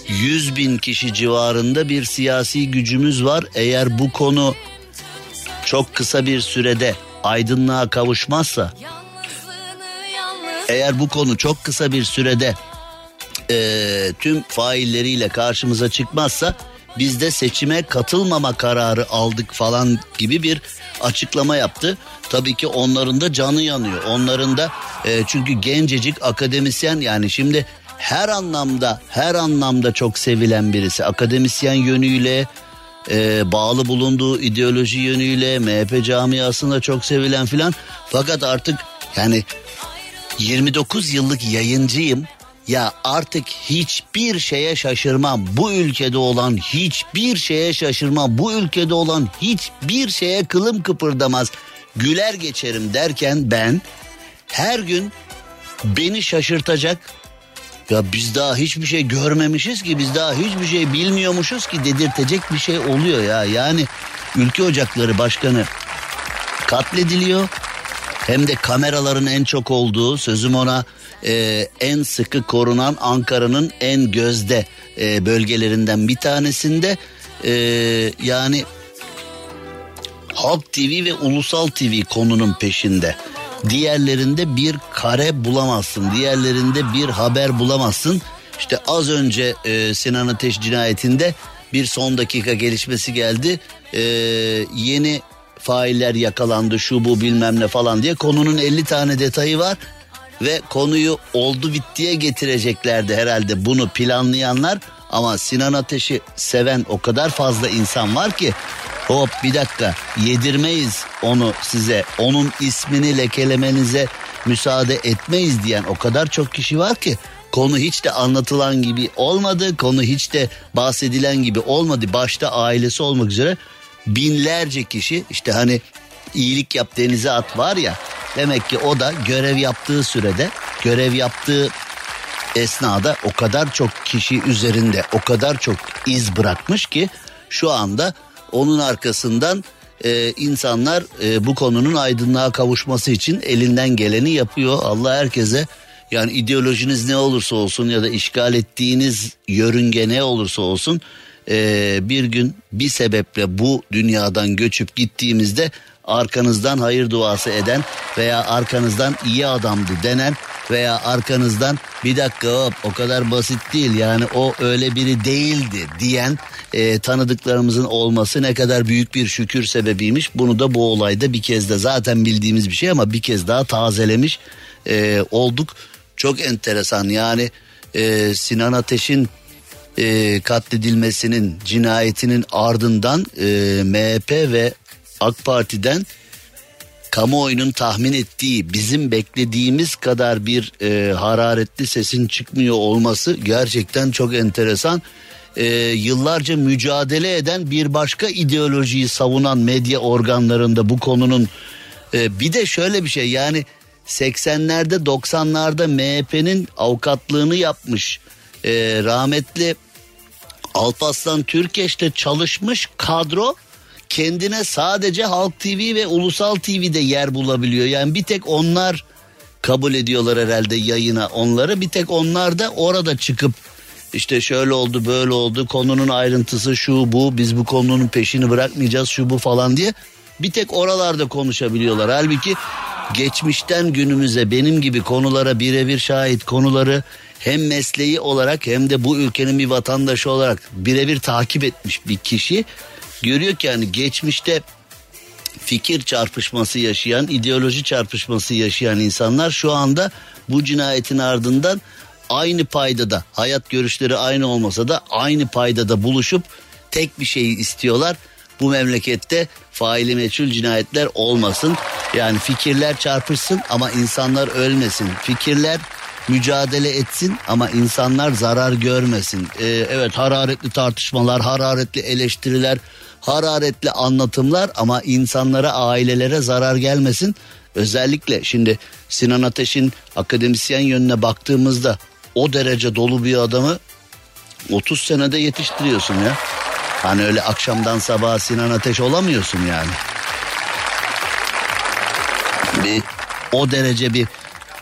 100 bin kişi civarında bir siyasi gücümüz var. Eğer bu konu çok kısa bir sürede aydınlığa kavuşmazsa eğer bu konu çok kısa bir sürede e, tüm failleriyle karşımıza çıkmazsa biz de seçime katılmama kararı aldık falan gibi bir açıklama yaptı. Tabii ki onların da canı yanıyor. Onların da e, çünkü gencecik akademisyen yani şimdi her anlamda her anlamda çok sevilen birisi. Akademisyen yönüyle e, bağlı bulunduğu ideoloji yönüyle MHP camiasında çok sevilen filan. Fakat artık yani 29 yıllık yayıncıyım. Ya artık hiçbir şeye şaşırmam. Bu ülkede olan hiçbir şeye şaşırmam. Bu ülkede olan hiçbir şeye kılım kıpırdamaz. Güler geçerim derken ben her gün beni şaşırtacak ya biz daha hiçbir şey görmemişiz ki biz daha hiçbir şey bilmiyormuşuz ki dedirtecek bir şey oluyor ya. Yani Ülke Ocakları Başkanı katlediliyor hem de kameraların en çok olduğu sözüm ona e, en sıkı korunan Ankara'nın en gözde e, bölgelerinden bir tanesinde e, yani Halk TV ve Ulusal TV konunun peşinde. Diğerlerinde bir kare bulamazsın. Diğerlerinde bir haber bulamazsın. İşte az önce e, Sinan Ateş cinayetinde bir son dakika gelişmesi geldi. E, yeni failler yakalandı şu bu bilmem ne falan diye konunun 50 tane detayı var ve konuyu oldu bittiye getireceklerdi herhalde bunu planlayanlar. Ama Sinan Ateş'i seven o kadar fazla insan var ki hop bir dakika yedirmeyiz onu size onun ismini lekelemenize müsaade etmeyiz diyen o kadar çok kişi var ki konu hiç de anlatılan gibi olmadı konu hiç de bahsedilen gibi olmadı. Başta ailesi olmak üzere binlerce kişi işte hani iyilik yap denize at var ya demek ki o da görev yaptığı sürede görev yaptığı esnada o kadar çok kişi üzerinde o kadar çok iz bırakmış ki şu anda onun arkasından e, insanlar e, bu konunun aydınlığa kavuşması için elinden geleni yapıyor. Allah herkese yani ideolojiniz ne olursa olsun ya da işgal ettiğiniz yörünge ne olursa olsun e, bir gün bir sebeple bu dünyadan göçüp gittiğimizde arkanızdan hayır duası eden veya arkanızdan iyi adamdı denen veya arkanızdan bir dakika hop o kadar basit değil yani o öyle biri değildi diyen e, tanıdıklarımızın olması ne kadar büyük bir şükür sebebiymiş. Bunu da bu olayda bir kez de zaten bildiğimiz bir şey ama bir kez daha tazelemiş e, olduk. Çok enteresan yani e, Sinan Ateş'in e, katledilmesinin cinayetinin ardından e, MHP ve AK Parti'den kamuoyunun tahmin ettiği bizim beklediğimiz kadar bir e, hararetli sesin çıkmıyor olması gerçekten çok enteresan. E, yıllarca mücadele eden bir başka ideolojiyi savunan medya organlarında bu konunun e, bir de şöyle bir şey yani 80'lerde 90'larda MHP'nin avukatlığını yapmış e, rahmetli Alparslan Türkeş'te çalışmış kadro kendine sadece Halk TV ve Ulusal TV'de yer bulabiliyor. Yani bir tek onlar kabul ediyorlar herhalde yayına onları. Bir tek onlar da orada çıkıp işte şöyle oldu böyle oldu konunun ayrıntısı şu bu biz bu konunun peşini bırakmayacağız şu bu falan diye bir tek oralarda konuşabiliyorlar. Halbuki geçmişten günümüze benim gibi konulara birebir şahit konuları hem mesleği olarak hem de bu ülkenin bir vatandaşı olarak birebir takip etmiş bir kişi görüyor ki yani geçmişte fikir çarpışması yaşayan, ideoloji çarpışması yaşayan insanlar şu anda bu cinayetin ardından aynı paydada, hayat görüşleri aynı olmasa da aynı paydada buluşup tek bir şeyi istiyorlar. Bu memlekette faili meçhul cinayetler olmasın. Yani fikirler çarpışsın ama insanlar ölmesin. Fikirler mücadele etsin ama insanlar zarar görmesin. Ee, evet hararetli tartışmalar, hararetli eleştiriler, hararetli anlatımlar ama insanlara, ailelere zarar gelmesin. Özellikle şimdi Sinan Ateş'in akademisyen yönüne baktığımızda o derece dolu bir adamı 30 senede yetiştiriyorsun ya. Hani öyle akşamdan sabaha Sinan Ateş olamıyorsun yani. Bir o derece bir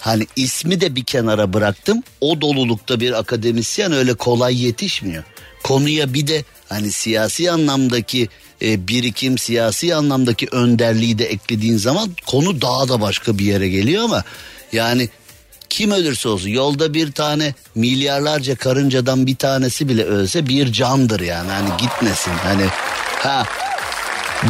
hani ismi de bir kenara bıraktım. O dolulukta bir akademisyen öyle kolay yetişmiyor. Konuya bir de hani siyasi anlamdaki e, birikim, siyasi anlamdaki önderliği de eklediğin zaman konu daha da başka bir yere geliyor ama yani kim ölürse olsun yolda bir tane milyarlarca karıncadan bir tanesi bile ölse bir candır yani. Hani gitmesin. Hani ha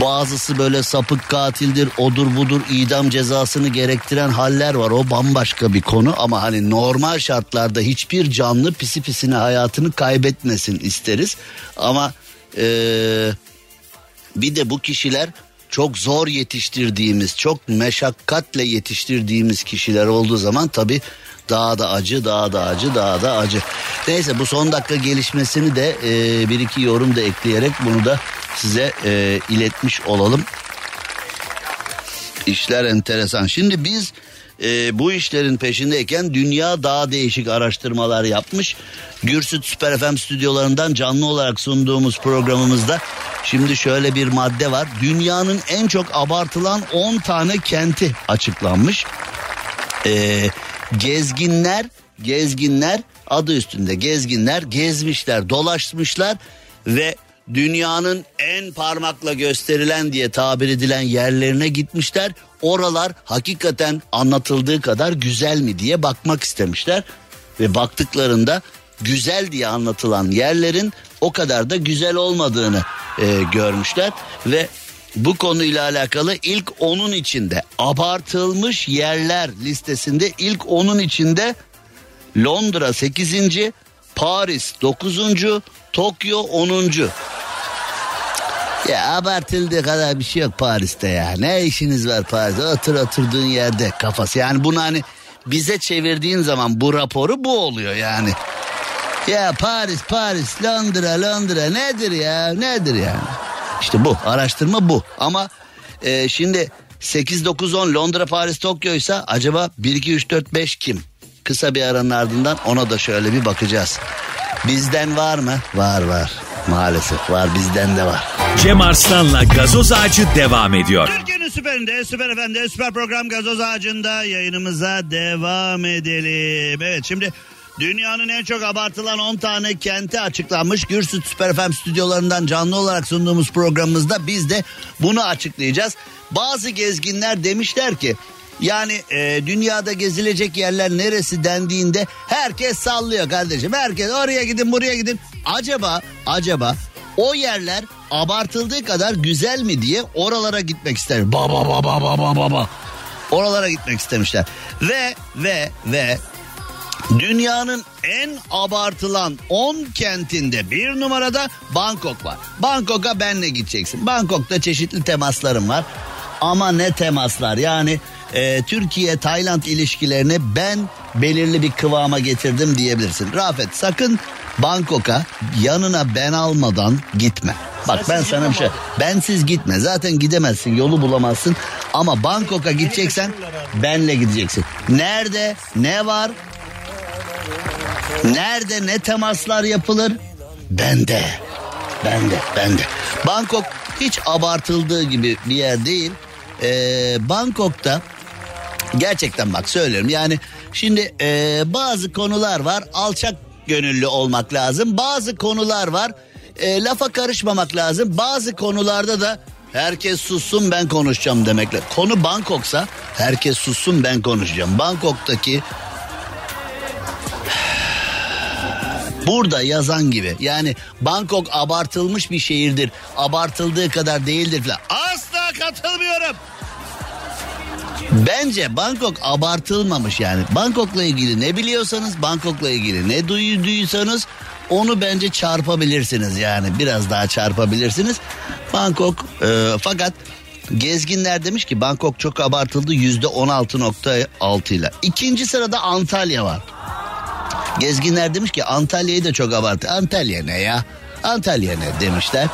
bazısı böyle sapık katildir odur budur idam cezasını gerektiren haller var o bambaşka bir konu ama hani normal şartlarda hiçbir canlı pisi pisine hayatını kaybetmesin isteriz ama ee, bir de bu kişiler çok zor yetiştirdiğimiz, çok meşakkatle yetiştirdiğimiz kişiler olduğu zaman tabii daha da acı, daha da acı, daha da acı. Neyse bu son dakika gelişmesini de e, bir iki yorum da ekleyerek bunu da size e, iletmiş olalım. İşler enteresan. Şimdi biz e, bu işlerin peşindeyken dünya daha değişik araştırmalar yapmış. Gürsüt Süper FM stüdyolarından canlı olarak sunduğumuz programımızda şimdi şöyle bir madde var. Dünyanın en çok abartılan 10 tane kenti açıklanmış. E, gezginler, gezginler adı üstünde gezginler gezmişler, dolaşmışlar ve dünyanın en parmakla gösterilen diye tabir edilen yerlerine gitmişler. Oralar hakikaten anlatıldığı kadar güzel mi diye bakmak istemişler. Ve baktıklarında güzel diye anlatılan yerlerin o kadar da güzel olmadığını e, görmüşler. Ve bu konuyla alakalı ilk onun içinde abartılmış yerler listesinde ilk onun içinde Londra 8. Paris 9. Tokyo 10. Ya abartıldığı kadar bir şey yok Paris'te ya. Ne işiniz var Paris'te? Otur oturduğun yerde kafası. Yani bunu hani bize çevirdiğin zaman bu raporu bu oluyor yani. Ya Paris, Paris, Londra, Londra nedir ya? Nedir yani? İşte bu araştırma bu. Ama e, şimdi 8, 9, 10 Londra, Paris, Tokyo ise acaba 1, 2, 3, 4, 5 kim? Kısa bir aranın ardından ona da şöyle bir bakacağız. Bizden var mı? Var var. Maalesef var bizden de var. Cem Arslan'la gazoz ağacı devam ediyor. Türkiye'nin süperinde, süper FM'de, süper program gazoz ağacında yayınımıza devam edelim. Evet şimdi dünyanın en çok abartılan 10 tane kenti açıklanmış. Gürsüt Süper FM stüdyolarından canlı olarak sunduğumuz programımızda biz de bunu açıklayacağız. Bazı gezginler demişler ki yani e, dünyada gezilecek yerler neresi dendiğinde herkes sallıyor kardeşim. Herkes oraya gidin buraya gidin. Acaba acaba o yerler abartıldığı kadar güzel mi diye oralara gitmek ister. Baba baba baba baba. Oralara gitmek istemişler. Ve ve ve Dünyanın en abartılan 10 kentinde bir numarada Bangkok var. Bangkok'a benle gideceksin. Bangkok'ta çeşitli temaslarım var. Ama ne temaslar yani e, Türkiye-Tayland ilişkilerini ben belirli bir kıvama getirdim diyebilirsin. Rafet sakın Bangkok'a yanına ben almadan gitme. Bak ben sana bir şey bensiz gitme zaten gidemezsin yolu bulamazsın ama Bangkok'a gideceksen benle gideceksin. Nerede ne var Nerede ne temaslar yapılır? Bende. Bende, bende. Bangkok hiç abartıldığı gibi bir yer değil. Ee, Bangkok'ta gerçekten bak söylüyorum yani şimdi e, bazı konular var alçak gönüllü olmak lazım. Bazı konular var e, lafa karışmamak lazım. Bazı konularda da herkes sussun ben konuşacağım demekle. Konu Bangkok'sa herkes sussun ben konuşacağım. Bangkok'taki Burada yazan gibi yani Bangkok abartılmış bir şehirdir. Abartıldığı kadar değildir falan. Asla katılmıyorum. Bence Bangkok abartılmamış yani. Bangkok'la ilgili ne biliyorsanız, Bangkok'la ilgili ne duyduysanız onu bence çarpabilirsiniz yani. Biraz daha çarpabilirsiniz. Bangkok e, fakat gezginler demiş ki Bangkok çok abartıldı yüzde 16.6 ile. İkinci sırada Antalya var. Gezginler demiş ki Antalya'yı da çok abartı. Antalya ne ya? Antalya ne demişler.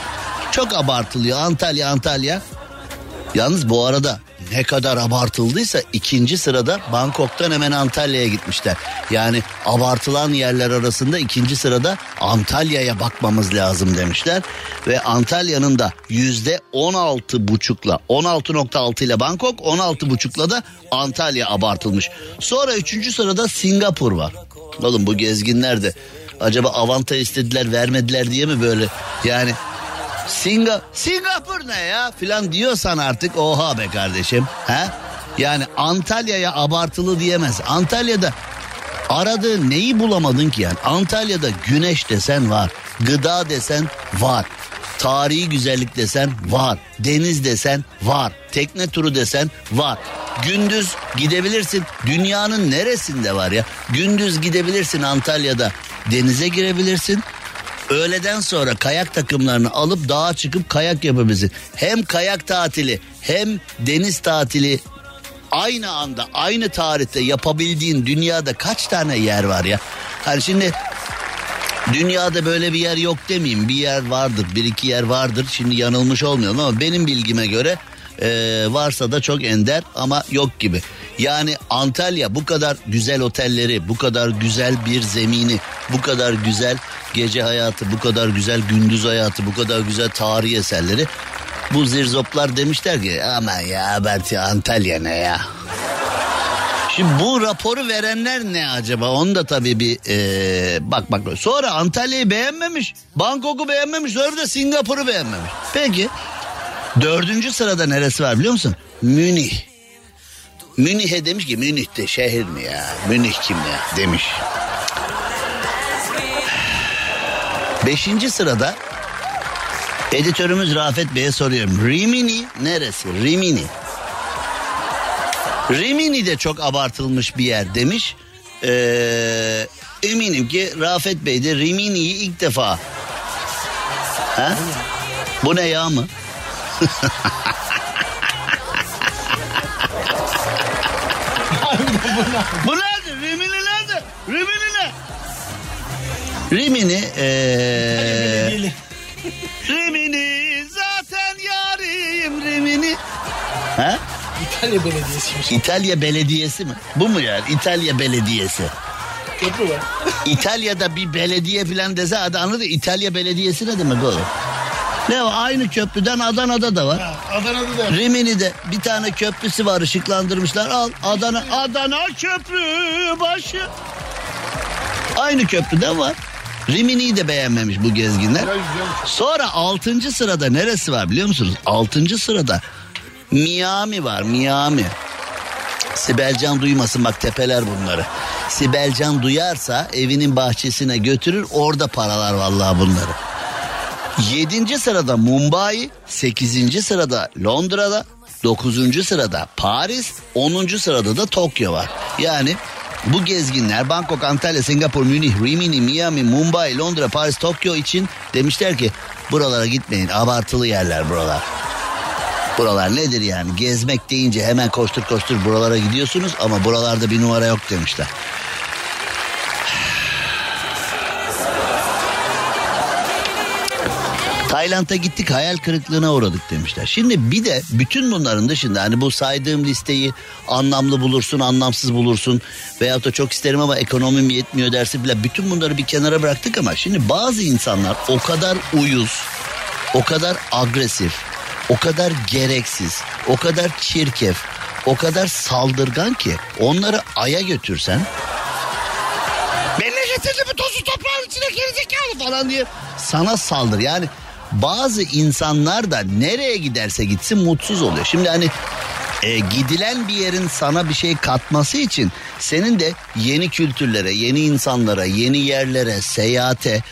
Çok abartılıyor Antalya Antalya. Yalnız bu arada ne kadar abartıldıysa ikinci sırada Bangkok'tan hemen Antalya'ya gitmişler. Yani abartılan yerler arasında ikinci sırada Antalya'ya bakmamız lazım demişler. Ve Antalya'nın da yüzde on altı buçukla 16.6 ile Bangkok 16 buçukla da Antalya abartılmış. Sonra üçüncü sırada Singapur var. Oğlum bu gezginler de acaba avanta istediler vermediler diye mi böyle yani Singa Singapur ne ya filan diyorsan artık oha be kardeşim. He? Yani Antalya'ya abartılı diyemez. Antalya'da aradığı neyi bulamadın ki yani? Antalya'da güneş desen var. Gıda desen var. Tarihi güzellik desen var. Deniz desen var. Tekne turu desen var. Gündüz gidebilirsin. Dünyanın neresinde var ya? Gündüz gidebilirsin Antalya'da. Denize girebilirsin. Öğleden sonra kayak takımlarını alıp dağa çıkıp kayak yapabilirsin. Hem kayak tatili hem deniz tatili aynı anda aynı tarihte yapabildiğin dünyada kaç tane yer var ya? Hani şimdi dünyada böyle bir yer yok demeyeyim. Bir yer vardır, bir iki yer vardır. Şimdi yanılmış olmayalım ama benim bilgime göre e, varsa da çok ender ama yok gibi. Yani Antalya bu kadar güzel otelleri, bu kadar güzel bir zemini, bu kadar güzel gece hayatı, bu kadar güzel gündüz hayatı, bu kadar güzel tarihi eserleri. Bu zirzoplar demişler ki aman ya Berti Antalya ne ya. Şimdi bu raporu verenler ne acaba? Onu da tabii bir ee, bak bak. Sonra Antalya'yı beğenmemiş. Bangkok'u beğenmemiş. Sonra da Singapur'u beğenmemiş. Peki dördüncü sırada neresi var biliyor musun? Münih. Münih'e demiş ki Münih'te şehir mi ya? Münih kim ya demiş. Beşinci sırada editörümüz Rafet Bey'e soruyorum. Rimini neresi? Rimini. Rimini de çok abartılmış bir yer demiş. Ee, eminim ki Rafet Bey de Rimini'yi ilk defa. Ha? Bu ne ya mı? Bu nerede? Rimini nerede? Rimini ne? Rimini ee, Rimini zaten yarim Rimini. Ha? İtalya Belediyesi'ymiş. İtalya Belediyesi mi? Bu mu yani İtalya Belediyesi? Köprü var. İtalya'da bir belediye falan dese adı anladın İtalya Belediyesi ne demek oğlum? Ne o aynı köprüden Adana'da da var. Ha, Adana'da da. Rimini'de bir tane köprüsü var ışıklandırmışlar. Al Adana Adana köprü başı. Aynı köprüden var. Rimini'yi de beğenmemiş bu gezginler. Sonra 6. sırada neresi var biliyor musunuz? 6. sırada Miami var Miami. Sibelcan duymasın bak tepeler bunları. Sibelcan duyarsa evinin bahçesine götürür orada paralar vallahi bunları. 7. sırada Mumbai, 8. sırada Londra'da, 9. sırada Paris, 10. sırada da Tokyo var. Yani bu gezginler Bangkok, Antalya, Singapur, Münih, Rimini, Miami, Mumbai, Londra, Paris, Tokyo için demişler ki buralara gitmeyin abartılı yerler buralar. Buralar nedir yani gezmek deyince hemen koştur koştur buralara gidiyorsunuz ama buralarda bir numara yok demişler. Tayland'a gittik hayal kırıklığına uğradık demişler. Şimdi bir de bütün bunların dışında hani bu saydığım listeyi anlamlı bulursun anlamsız bulursun veyahut da çok isterim ama ekonomim yetmiyor dersin bile bütün bunları bir kenara bıraktık ama şimdi bazı insanlar o kadar uyuz, o kadar agresif, o kadar gereksiz, o kadar çirkef, o kadar saldırgan ki onları aya götürsen ben ne getirdim bu tozu toprağın içine gerizekalı falan diye sana saldır. Yani bazı insanlar da nereye giderse gitsin mutsuz oluyor. Şimdi hani e, gidilen bir yerin sana bir şey katması için senin de yeni kültürlere, yeni insanlara, yeni yerlere, seyahate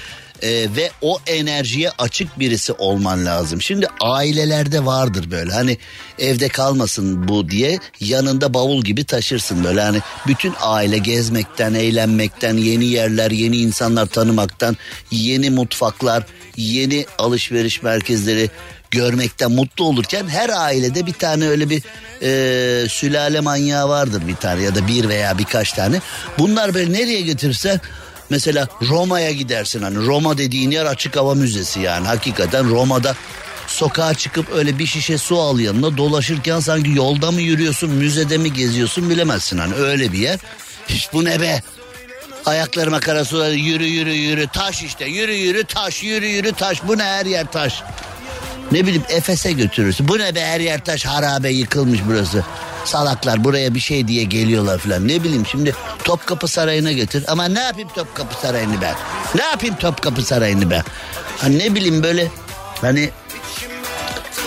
e, ve o enerjiye açık birisi olman lazım. Şimdi ailelerde vardır böyle hani evde kalmasın bu diye yanında bavul gibi taşırsın böyle hani bütün aile gezmekten, eğlenmekten, yeni yerler, yeni insanlar tanımaktan, yeni mutfaklar, yeni alışveriş merkezleri görmekten mutlu olurken her ailede bir tane öyle bir e, sülale manyağı vardır bir tane ya da bir veya birkaç tane. Bunlar böyle nereye götürse mesela Roma'ya gidersin. Hani Roma dediğin yer açık hava müzesi yani. Hakikaten Roma'da sokağa çıkıp öyle bir şişe su al yanına dolaşırken sanki yolda mı yürüyorsun müzede mi geziyorsun bilemezsin. Hani öyle bir yer. Hiç bu ne be? Ayaklarıma kara sular yürü yürü yürü taş işte. Yürü yürü taş yürü yürü taş. Bu ne her yer taş. Ne bileyim Efes'e götürürsün. Bu ne be her yer taş harabe yıkılmış burası. Salaklar buraya bir şey diye geliyorlar falan. Ne bileyim şimdi Topkapı Sarayı'na götür. Ama ne yapayım Topkapı Sarayı'nı ben? Ne yapayım Topkapı Sarayı'nı ben? Ha ne bileyim böyle hani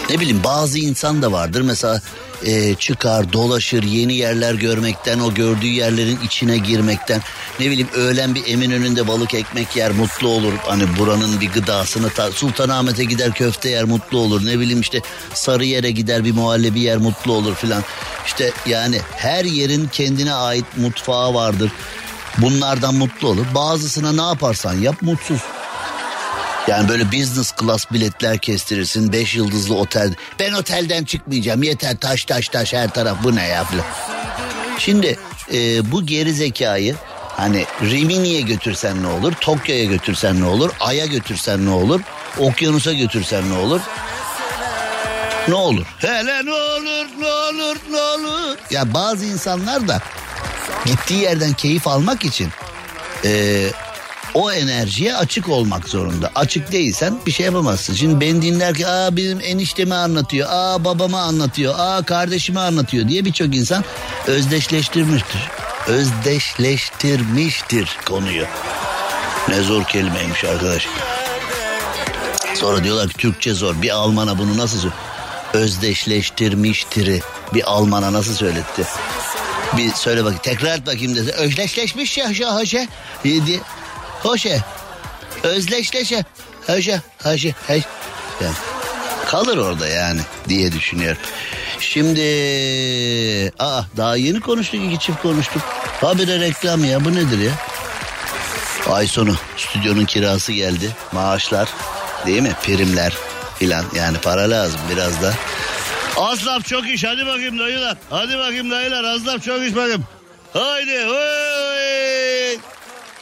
ne bileyim bazı insan da vardır mesela e, çıkar dolaşır yeni yerler görmekten o gördüğü yerlerin içine girmekten. Ne bileyim öğlen bir emin önünde balık ekmek yer mutlu olur. Hani buranın bir gıdasını ta, Sultanahmet'e gider köfte yer mutlu olur. Ne bileyim işte Sarıyer'e gider bir muhallebi yer mutlu olur filan. İşte yani her yerin kendine ait mutfağı vardır. Bunlardan mutlu olur. Bazısına ne yaparsan yap mutsuz yani böyle business class biletler kestirirsin. Beş yıldızlı otel. Ben otelden çıkmayacağım. Yeter taş taş taş her taraf bu ne ya falan. Şimdi e, bu geri zekayı hani Rimini'ye götürsen ne olur? Tokyo'ya götürsen ne olur? Ay'a götürsen ne olur? Okyanusa götürsen ne olur? Ne olur? Hele ne olur ne olur ne olur? Ya bazı insanlar da gittiği yerden keyif almak için e, o enerjiye açık olmak zorunda. Açık değilsen bir şey yapamazsın. Şimdi beni dinler ki aa benim eniştemi anlatıyor, aa babama anlatıyor, aa kardeşime anlatıyor diye birçok insan özdeşleştirmiştir. Özdeşleştirmiştir konuyu. Ne zor kelimeymiş arkadaş. Sonra diyorlar ki Türkçe zor. Bir Alman'a bunu nasıl söyle- özdeşleştirmiştir. Bir Alman'a nasıl söyletti? Bir söyle bakayım. Tekrar et bakayım dese. Özdeşleşmiş ya diye. Diye. Hoşa. Özdeşleşe. Hoşa hoşa. hoş. Yani kalır orada yani diye düşünüyorum. Şimdi aa daha yeni konuştuk iki çift konuştuk. Habire reklam ya bu nedir ya? Ay sonu stüdyonun kirası geldi. Maaşlar değil mi? Primler filan yani para lazım biraz da. Az laf çok iş hadi bakayım dayılar. Hadi bakayım dayılar az laf çok iş bakayım. Haydi huy.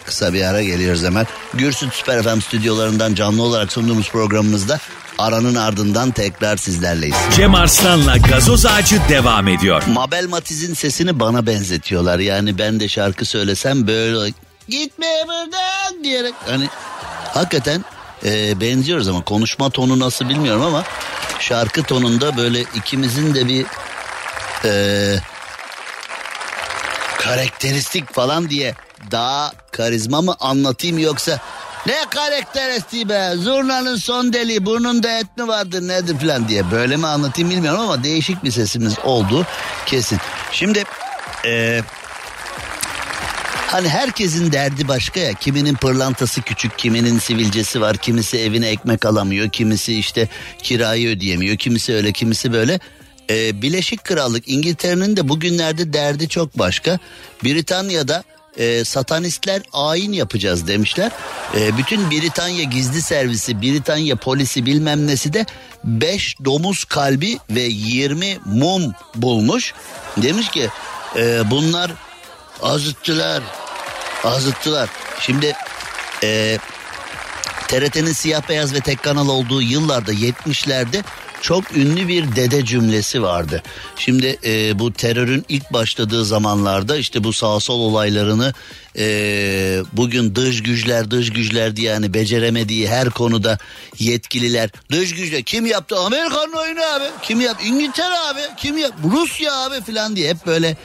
Kısa bir ara geliyoruz hemen. Gürsüt Süper FM stüdyolarından canlı olarak sunduğumuz programımızda aranın ardından tekrar sizlerleyiz. Cem Arslan'la gazoz ağacı devam ediyor. Mabel Matiz'in sesini bana benzetiyorlar. Yani ben de şarkı söylesem böyle gitme buradan diyerek hani hakikaten e, benziyoruz ama konuşma tonu nasıl bilmiyorum ama şarkı tonunda böyle ikimizin de bir e, karakteristik falan diye daha karizma mı anlatayım yoksa ne karakteristiği be zurnanın son deliği burnunda et mi vardır nedir falan diye böyle mi anlatayım bilmiyorum ama değişik bir sesimiz oldu kesin. Şimdi e, Hani herkesin derdi başka ya. Kiminin pırlantası küçük, kiminin sivilcesi var, kimisi evine ekmek alamıyor, kimisi işte kirayı ödeyemiyor, kimisi öyle, kimisi böyle. Ee, Birleşik Krallık İngiltere'nin de bugünlerde derdi çok başka. Britanya'da e, satanistler ayin yapacağız demişler. E, bütün Britanya gizli servisi, Britanya polisi bilmem nesi de 5 domuz kalbi ve 20 mum bulmuş. Demiş ki e, bunlar azıttılar, azıttılar. Şimdi e, TRT'nin siyah beyaz ve tek kanal olduğu yıllarda 70'lerde çok ünlü bir dede cümlesi vardı. Şimdi e, bu terörün ilk başladığı zamanlarda işte bu sağ sol olaylarını e, bugün dış güçler dış güçler diye yani beceremediği her konuda yetkililer dış güçler kim yaptı? Amerika'nın oyunu abi. Kim yaptı İngiltere abi. Kim yaptı Rusya abi falan diye hep böyle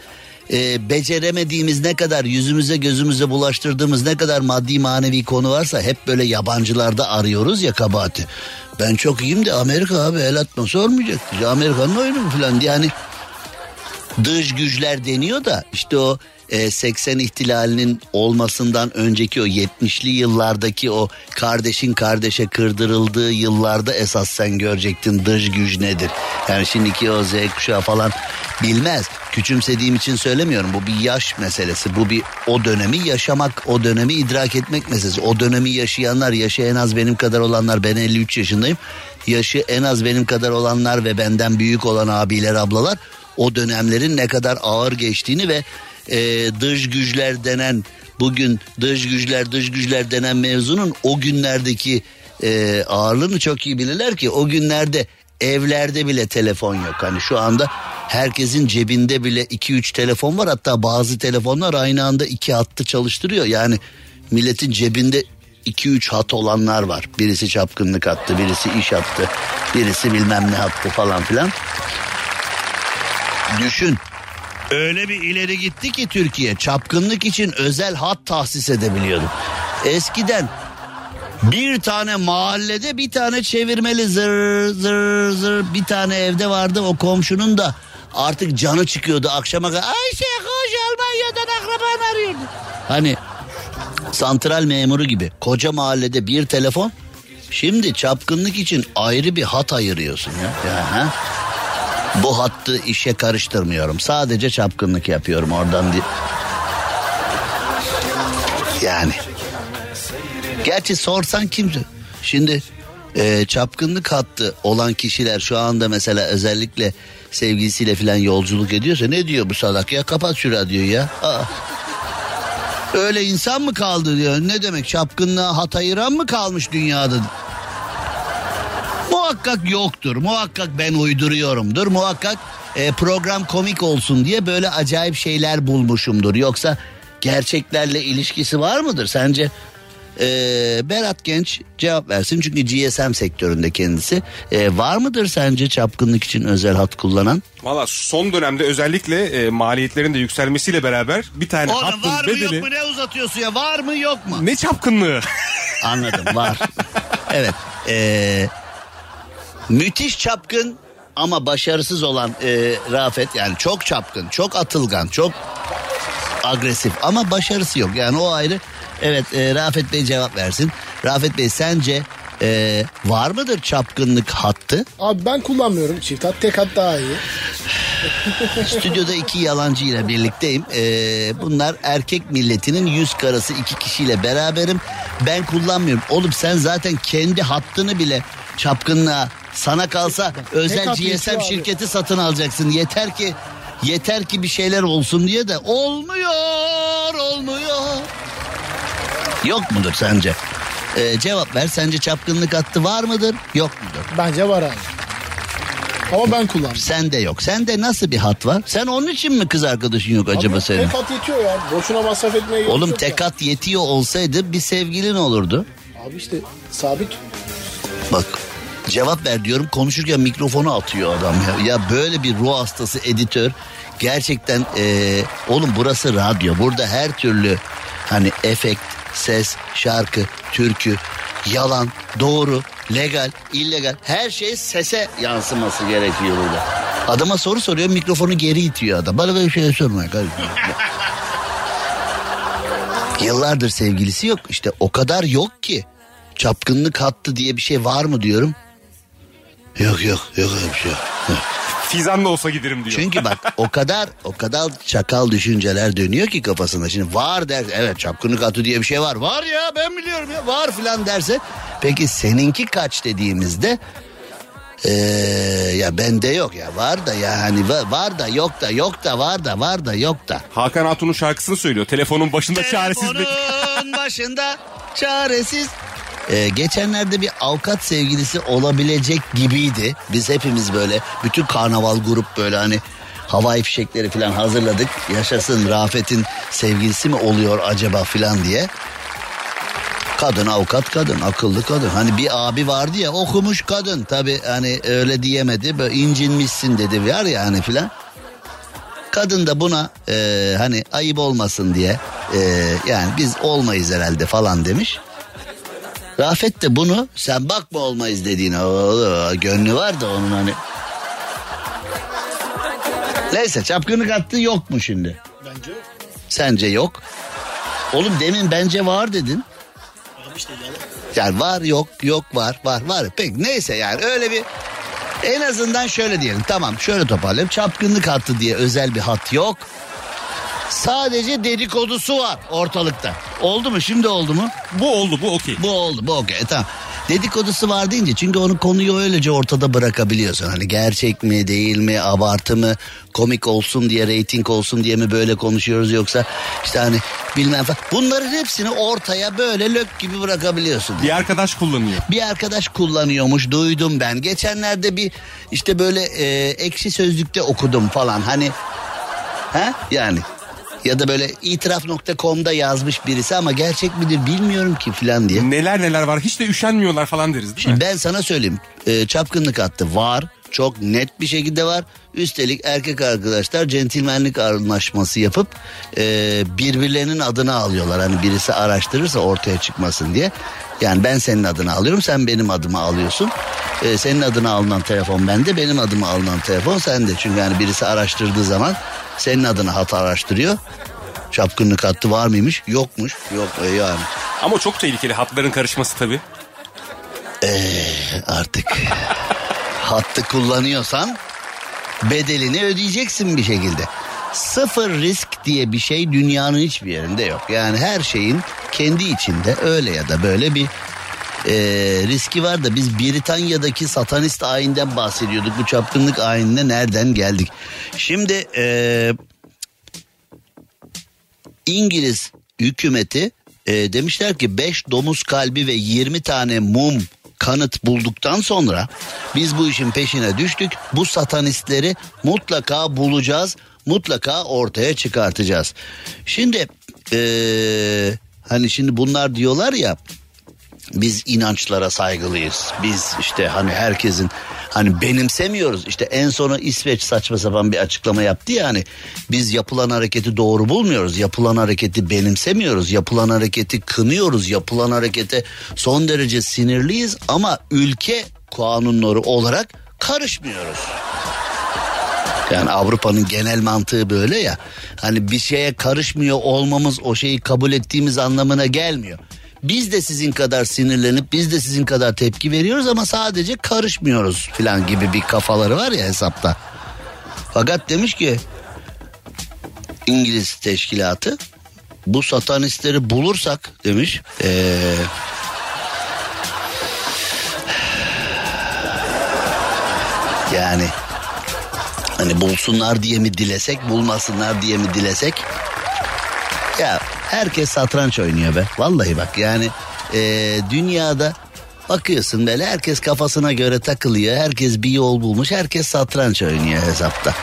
e, beceremediğimiz ne kadar yüzümüze gözümüze bulaştırdığımız ne kadar maddi manevi konu varsa hep böyle yabancılarda arıyoruz ya kabahati. Ben çok iyiyim de Amerika abi el atması olmayacak. Amerika'nın oyunu mu falan diye hani dış güçler deniyor da işte o e, 80 ihtilalinin olmasından önceki o 70'li yıllardaki o kardeşin kardeşe kırdırıldığı yıllarda esas sen görecektin dış güç nedir. Yani şimdiki o Z kuşağı falan bilmez. Küçümsediğim için söylemiyorum. Bu bir yaş meselesi. Bu bir o dönemi yaşamak, o dönemi idrak etmek meselesi. O dönemi yaşayanlar, yaşı en az benim kadar olanlar, ben 53 yaşındayım. Yaşı en az benim kadar olanlar ve benden büyük olan abiler, ablalar o dönemlerin ne kadar ağır geçtiğini ve e, dış güçler denen bugün dış güçler dış güçler denen mevzunun o günlerdeki e, ağırlığını çok iyi bilirler ki o günlerde evlerde bile telefon yok. Hani şu anda herkesin cebinde bile 2-3 telefon var hatta bazı telefonlar aynı anda iki hattı çalıştırıyor. Yani milletin cebinde 2-3 hat olanlar var. Birisi çapkınlık hattı, birisi iş hattı, birisi bilmem ne hattı falan filan. Düşün. Öyle bir ileri gitti ki Türkiye çapkınlık için özel hat tahsis edebiliyordu. Eskiden bir tane mahallede bir tane çevirmeli zır zır zır bir tane evde vardı o komşunun da artık canı çıkıyordu akşama kadar. Ayşe koş Almanya'dan akraban arıyordu. Hani santral memuru gibi koca mahallede bir telefon. Şimdi çapkınlık için ayrı bir hat ayırıyorsun ya. ya ha? Bu hattı işe karıştırmıyorum. Sadece çapkınlık yapıyorum oradan. Di- yani. Gerçi sorsan kimse. Şimdi e, çapkınlık hattı olan kişiler şu anda mesela özellikle sevgilisiyle falan yolculuk ediyorsa ne diyor bu salak ya kapat şu radyoyu ya. Aa. Öyle insan mı kaldı diyor. Ne demek çapkınlığa hat ayıran mı kalmış dünyada? Muhakkak yoktur. Muhakkak ben uyduruyorumdur. Muhakkak e, program komik olsun diye böyle acayip şeyler bulmuşumdur. Yoksa gerçeklerle ilişkisi var mıdır sence? Ee, Berat Genç cevap versin çünkü GSM sektöründe kendisi. Ee, var mıdır sence çapkınlık için özel hat kullanan? Valla son dönemde özellikle e, maliyetlerin de yükselmesiyle beraber bir tane Oğlum hattın var mı yok bedeli... mu ne uzatıyorsun ya var mı yok mu? Ne çapkınlığı? Anladım var. evet. Ee, müthiş çapkın ama başarısız olan e, Rafet yani çok çapkın, çok atılgan, çok agresif ama başarısı yok. Yani o ayrı. Evet e, Rafet Bey cevap versin. Rafet Bey sence e, var mıdır çapkınlık hattı? Abi ben kullanmıyorum çift hat. Tek hat daha iyi. Stüdyoda iki yalancı ile birlikteyim. Ee, bunlar erkek milletinin yüz karası iki kişiyle beraberim. Ben kullanmıyorum. Oğlum sen zaten kendi hattını bile çapkınlığa sana kalsa özel GSM şirketi satın alacaksın. Yeter ki yeter ki bir şeyler olsun diye de olmuyor olmuyor. Yok mudur sence? Ee, cevap ver. Sence çapkınlık hattı var mıdır? Yok mudur? Bence var abi. Ama ben kullanmıyorum. Sende yok. Sende nasıl bir hat var? Sen onun için mi kız arkadaşın yok acaba Abi, senin? Tek hat yetiyor ya. Boşuna masraf etmeye gerek Oğlum yok tek ya. hat yetiyor olsaydı bir sevgilin olurdu. Abi işte sabit. Bak cevap ver diyorum konuşurken mikrofonu atıyor adam ya. Ya böyle bir ruh hastası editör gerçekten eee, oğlum burası radyo. Burada her türlü hani efekt, ses, şarkı, türkü, yalan, doğru, legal, illegal her şey sese yansıması gerekiyor burada. Adama soru soruyor mikrofonu geri itiyor adam. Bana böyle şey sorma. Yıllardır sevgilisi yok. İşte o kadar yok ki. Çapkınlık hattı diye bir şey var mı diyorum. Yok yok yok öyle bir şey yok. Fizan da olsa giderim diyor. Çünkü bak o kadar o kadar çakal düşünceler dönüyor ki kafasında. Şimdi var der evet çapkınlık hattı diye bir şey var. Var ya ben biliyorum ya var filan derse. Peki seninki kaç dediğimizde ee, ya bende yok ya var da ya hani var, var da yok da yok da var da var da yok da. Hakan Hatun'un şarkısını söylüyor. Telefonun başında çaresizlik. Telefonun başında çaresiz. Ee, geçenlerde bir avukat sevgilisi olabilecek gibiydi. Biz hepimiz böyle bütün karnaval grup böyle hani havai fişekleri falan hazırladık. Yaşasın Rafet'in sevgilisi mi oluyor acaba filan diye. Kadın avukat kadın akıllı kadın. Hani bir abi vardı ya okumuş kadın tabi hani öyle diyemedi böyle incinmişsin dedi var ya hani filan. Kadın da buna e, hani ayıp olmasın diye e, yani biz olmayız herhalde falan demiş. Rafet de bunu sen bakma olmayız dediğine o, gönlü var da onun hani. Neyse çapkınlık hattı yok mu şimdi? Bence yok. Sence yok. Oğlum demin bence var dedin. Abi işte yalan. Yani var yok yok var var var. Peki neyse yani öyle bir en azından şöyle diyelim. Tamam şöyle toparlayalım. Çapkınlık hattı diye özel bir hat yok. Sadece dedikodusu var ortalıkta. Oldu mu? Şimdi oldu mu? Bu oldu bu okey. Bu oldu bu okey tamam. Dedikodusu var deyince çünkü onun konuyu öylece ortada bırakabiliyorsun. Hani gerçek mi değil mi abartı mı komik olsun diye reyting olsun diye mi böyle konuşuyoruz yoksa işte hani bilmem falan. Bunların hepsini ortaya böyle lök gibi bırakabiliyorsun. Bir arkadaş kullanıyor. Bir arkadaş kullanıyormuş duydum ben. Geçenlerde bir işte böyle e, ekşi sözlükte okudum falan hani. Ha yani ya da böyle itiraf.com'da yazmış birisi ama gerçek midir bilmiyorum ki filan diye. Neler neler var hiç de üşenmiyorlar falan deriz değil mi? Şimdi ben sana söyleyeyim. E, çapkınlık hattı var. Çok net bir şekilde var. Üstelik erkek arkadaşlar centilmenlik anlaşması yapıp e, birbirlerinin adını alıyorlar. Hani birisi araştırırsa ortaya çıkmasın diye. Yani ben senin adını alıyorum sen benim adımı alıyorsun. E, senin adını alınan telefon bende benim adımı alınan telefon sende. Çünkü yani birisi araştırdığı zaman senin adını hat araştırıyor. Çapkınlık hattı var mıymış? Yokmuş. Yok e, yani. Ama çok tehlikeli hatların karışması tabii. artık hattı kullanıyorsan bedelini ödeyeceksin bir şekilde. Sıfır risk diye bir şey dünyanın hiçbir yerinde yok. Yani her şeyin kendi içinde öyle ya da böyle bir e, riski var da biz Britanya'daki satanist ayinden bahsediyorduk. Bu çapkınlık ayinine nereden geldik? Şimdi e, İngiliz hükümeti e, demişler ki 5 domuz kalbi ve 20 tane mum kanıt bulduktan sonra biz bu işin peşine düştük. Bu satanistleri mutlaka bulacağız. Mutlaka ortaya çıkartacağız. Şimdi e, Hani şimdi bunlar diyorlar ya biz inançlara saygılıyız. Biz işte hani herkesin hani benimsemiyoruz. İşte en sona İsveç saçma sapan bir açıklama yaptı ya hani biz yapılan hareketi doğru bulmuyoruz. Yapılan hareketi benimsemiyoruz. Yapılan hareketi kınıyoruz. Yapılan harekete son derece sinirliyiz ama ülke kanunları olarak karışmıyoruz. Yani Avrupa'nın genel mantığı böyle ya. Hani bir şeye karışmıyor olmamız o şeyi kabul ettiğimiz anlamına gelmiyor. Biz de sizin kadar sinirlenip biz de sizin kadar tepki veriyoruz ama sadece karışmıyoruz falan gibi bir kafaları var ya hesapta. Fakat demiş ki İngiliz teşkilatı bu satanistleri bulursak demiş ee, yani hani bulsunlar diye mi dilesek bulmasınlar diye mi dilesek ya herkes satranç oynuyor be. Vallahi bak yani ee, dünyada bakıyorsun böyle herkes kafasına göre takılıyor herkes bir yol bulmuş herkes satranç oynuyor hesapta.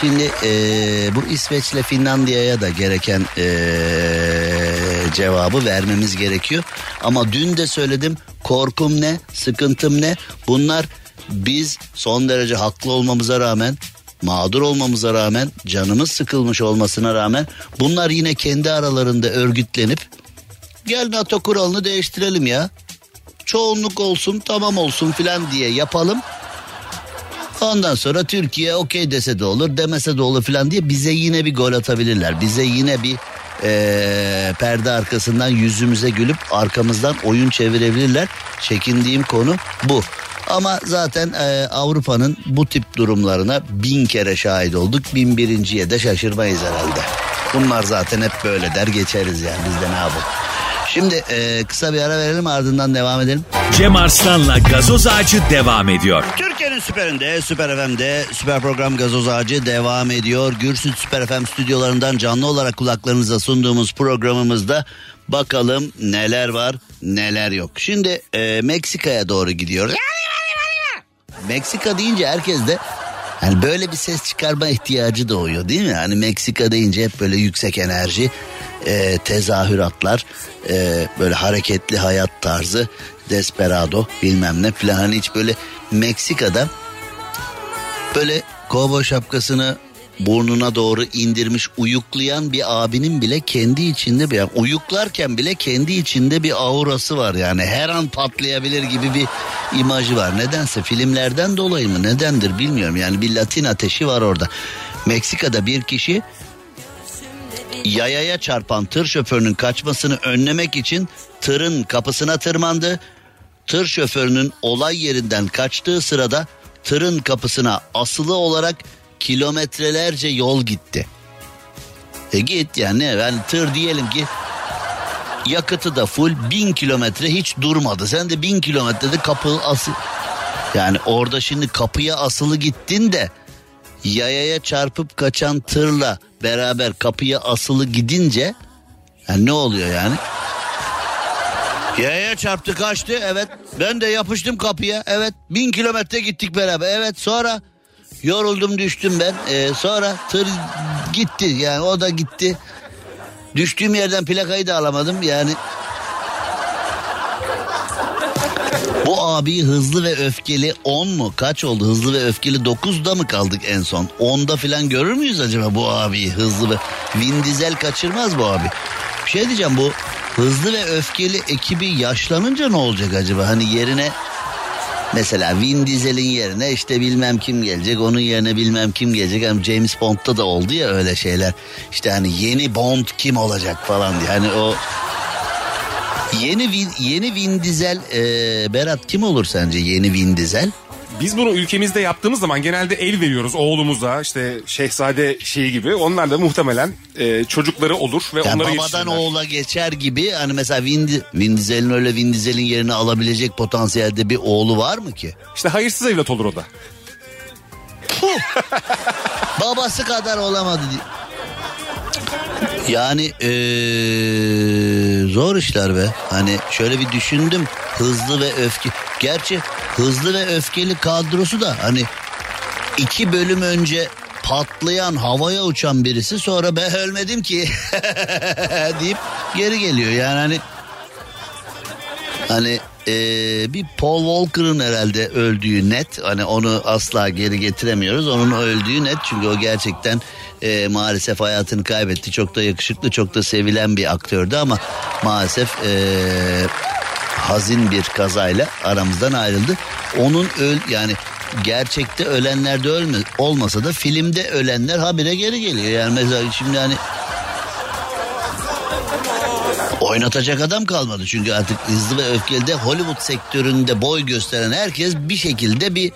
Şimdi ee, bu İsveç'le Finlandiya'ya da gereken ee, cevabı vermemiz gerekiyor. Ama dün de söyledim korkum ne sıkıntım ne? Bunlar biz son derece haklı olmamıza rağmen mağdur olmamıza rağmen canımız sıkılmış olmasına rağmen bunlar yine kendi aralarında örgütlenip gel NATO kuralını değiştirelim ya. Çoğunluk olsun tamam olsun filan diye yapalım. Ondan sonra Türkiye okey dese de olur demese de olur filan diye bize yine bir gol atabilirler. Bize yine bir ee, perde arkasından yüzümüze gülüp arkamızdan oyun çevirebilirler. Çekindiğim konu bu. Ama zaten e, Avrupa'nın bu tip durumlarına bin kere şahit olduk. Bin birinciye de şaşırmayız herhalde. Bunlar zaten hep böyle der geçeriz yani biz de ne yapalım. Şimdi e, kısa bir ara verelim ardından devam edelim. Cem Arslan'la gazoz ağacı devam ediyor. Türkiye'nin süperinde, süper FM'de süper program gazoz ağacı devam ediyor. Gürsüt Süper FM stüdyolarından canlı olarak kulaklarınıza sunduğumuz programımızda bakalım neler var neler yok. Şimdi e, Meksika'ya doğru gidiyoruz. Meksika deyince herkes de hani böyle bir ses çıkarma ihtiyacı doğuyor değil mi? Hani Meksika deyince hep böyle yüksek enerji, e, tezahüratlar, e, böyle hareketli hayat tarzı, desperado bilmem ne falan. Hani hiç böyle Meksika'da böyle kovboy şapkasını burnuna doğru indirmiş uyuklayan bir abinin bile kendi içinde bir yani uyuklarken bile kendi içinde bir aurası var yani her an patlayabilir gibi bir imajı var. Nedense filmlerden dolayı mı nedendir bilmiyorum yani bir Latin ateşi var orada. Meksika'da bir kişi yayaya çarpan tır şoförünün kaçmasını önlemek için tırın kapısına tırmandı. Tır şoförünün olay yerinden kaçtığı sırada tırın kapısına asılı olarak kilometrelerce yol gitti. E git yani yani tır diyelim ki yakıtı da full bin kilometre hiç durmadı. Sen de bin kilometrede kapı asıl yani orada şimdi kapıya asılı gittin de yayaya çarpıp kaçan tırla beraber kapıya asılı gidince yani ne oluyor yani? Yaya çarptı kaçtı evet ben de yapıştım kapıya evet bin kilometre gittik beraber evet sonra yoruldum düştüm ben ee, sonra tır gitti yani o da gitti düştüğüm yerden plakayı da alamadım yani bu abi hızlı ve öfkeli 10 mu? Kaç oldu? Hızlı ve öfkeli 9'da mı kaldık en son? 10'da falan görür müyüz acaba bu abi hızlı ve... Vin Diesel kaçırmaz bu abi. Bir şey diyeceğim bu hızlı ve öfkeli ekibi yaşlanınca ne olacak acaba? Hani yerine mesela Vin Diesel'in yerine işte bilmem kim gelecek onun yerine bilmem kim gelecek. Hani James Bond'da da oldu ya öyle şeyler. İşte hani yeni Bond kim olacak falan diye. Hani o Yeni Vin, yeni Vin Diesel e, Berat kim olur sence yeni Vin Diesel? Biz bunu ülkemizde yaptığımız zaman genelde el veriyoruz oğlumuza işte şehzade şeyi gibi. Onlar da muhtemelen e, çocukları olur ve Yani onları babadan oğula geçer gibi hani mesela Vin, Vin Diesel'in öyle Vin Diesel'in yerini alabilecek potansiyelde bir oğlu var mı ki? İşte hayırsız evlat olur o da. Babası kadar olamadı. Yani eee, zor işler be. Hani şöyle bir düşündüm. Hızlı ve öfke. Gerçi hızlı ve öfkeli kadrosu da hani iki bölüm önce patlayan havaya uçan birisi sonra ben ölmedim ki deyip geri geliyor. Yani hani hani eee, bir Paul Walker'ın herhalde öldüğü net. Hani onu asla geri getiremiyoruz. Onun öldüğü net. Çünkü o gerçekten eee, maalesef hayatını kaybetti. Çok da yakışıklı çok da sevilen bir aktördü ama maalesef eee, hazin bir kazayla aramızdan ayrıldı onun öl yani gerçekte ölenler de ölme, olmasa da filmde ölenler habire geri geliyor yani mesela şimdi hani Oynatacak adam kalmadı çünkü artık hızlı ve öfkeli Hollywood sektöründe boy gösteren herkes bir şekilde bir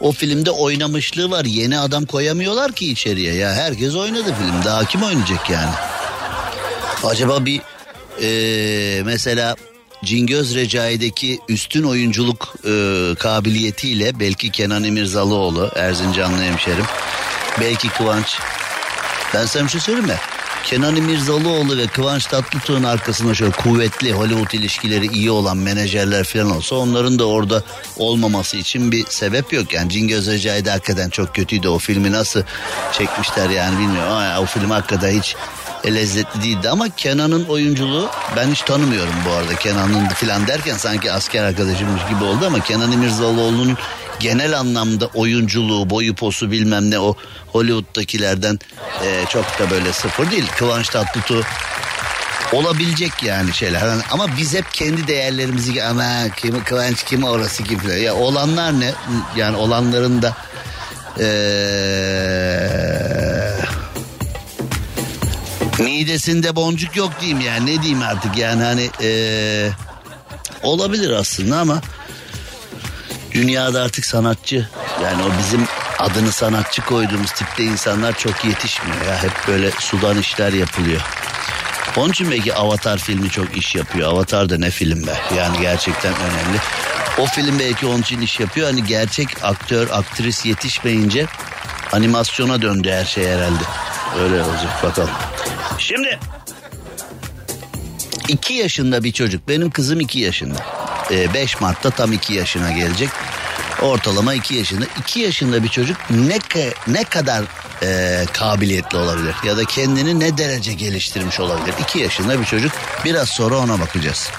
o filmde oynamışlığı var. Yeni adam koyamıyorlar ki içeriye ya herkes oynadı filmde. Daha kim oynayacak yani? Acaba bir eee, mesela Cingöz Recai'deki üstün oyunculuk eee, kabiliyetiyle belki Kenan İmirzalıoğlu Erzincanlı hemşerim belki Kıvanç ben sana bir şey söyleyeyim mi? Kenan İmirzalıoğlu ve Kıvanç Tatlıtuğ'un arkasında şöyle kuvvetli Hollywood ilişkileri iyi olan menajerler falan olsa onların da orada olmaması için bir sebep yok. Yani Cingöz de hakikaten çok kötüydü. O filmi nasıl çekmişler yani bilmiyorum. Ama o film hakikaten hiç lezzetli değildi ama Kenan'ın oyunculuğu ben hiç tanımıyorum bu arada. Kenan'ın falan derken sanki asker arkadaşımmış gibi oldu ama Kenan İmirzalıoğlu'nun genel anlamda oyunculuğu, boyu posu bilmem ne o Hollywood'dakilerden e, çok da böyle sıfır değil. Kıvanç Tatlıtuğ olabilecek yani şeyler. Hani ama biz hep kendi değerlerimizi ama kim Kıvanç kim orası falan. Ya olanlar ne? Yani olanların da eee midesinde boncuk yok diyeyim yani ne diyeyim artık yani hani eee, olabilir aslında ama dünyada artık sanatçı yani o bizim adını sanatçı koyduğumuz tipte insanlar çok yetişmiyor ya hep böyle sudan işler yapılıyor. Onun için belki Avatar filmi çok iş yapıyor. Avatar da ne film be yani gerçekten önemli. O film belki onun için iş yapıyor. Hani gerçek aktör, aktris yetişmeyince animasyona döndü her şey herhalde. Öyle olacak bakalım. Şimdi 2 yaşında bir çocuk. Benim kızım 2 yaşında. 5 Mart'ta tam 2 yaşına gelecek. Ortalama 2 yaşında. 2 yaşında bir çocuk ne ne kadar e, kabiliyetli olabilir ya da kendini ne derece geliştirmiş olabilir. 2 yaşında bir çocuk. Biraz sonra ona bakacağız.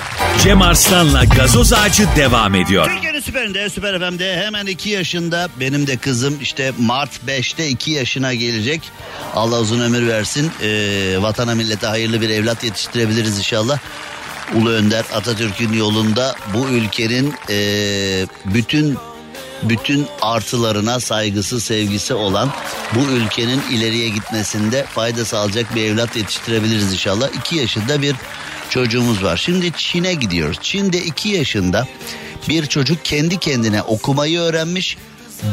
Cem Arslan'la gazoz ağacı devam ediyor. Türkiye'nin süperinde, süper FM'de hemen 2 yaşında benim de kızım işte Mart 5'te 2 yaşına gelecek. Allah uzun ömür versin. Ee, vatana millete hayırlı bir evlat yetiştirebiliriz inşallah. Ulu Önder Atatürk'ün yolunda bu ülkenin ee, bütün bütün artılarına saygısı sevgisi olan bu ülkenin ileriye gitmesinde fayda sağlayacak bir evlat yetiştirebiliriz inşallah. 2 yaşında bir çocuğumuz var. Şimdi Çin'e gidiyoruz. Çin'de 2 yaşında bir çocuk kendi kendine okumayı öğrenmiş.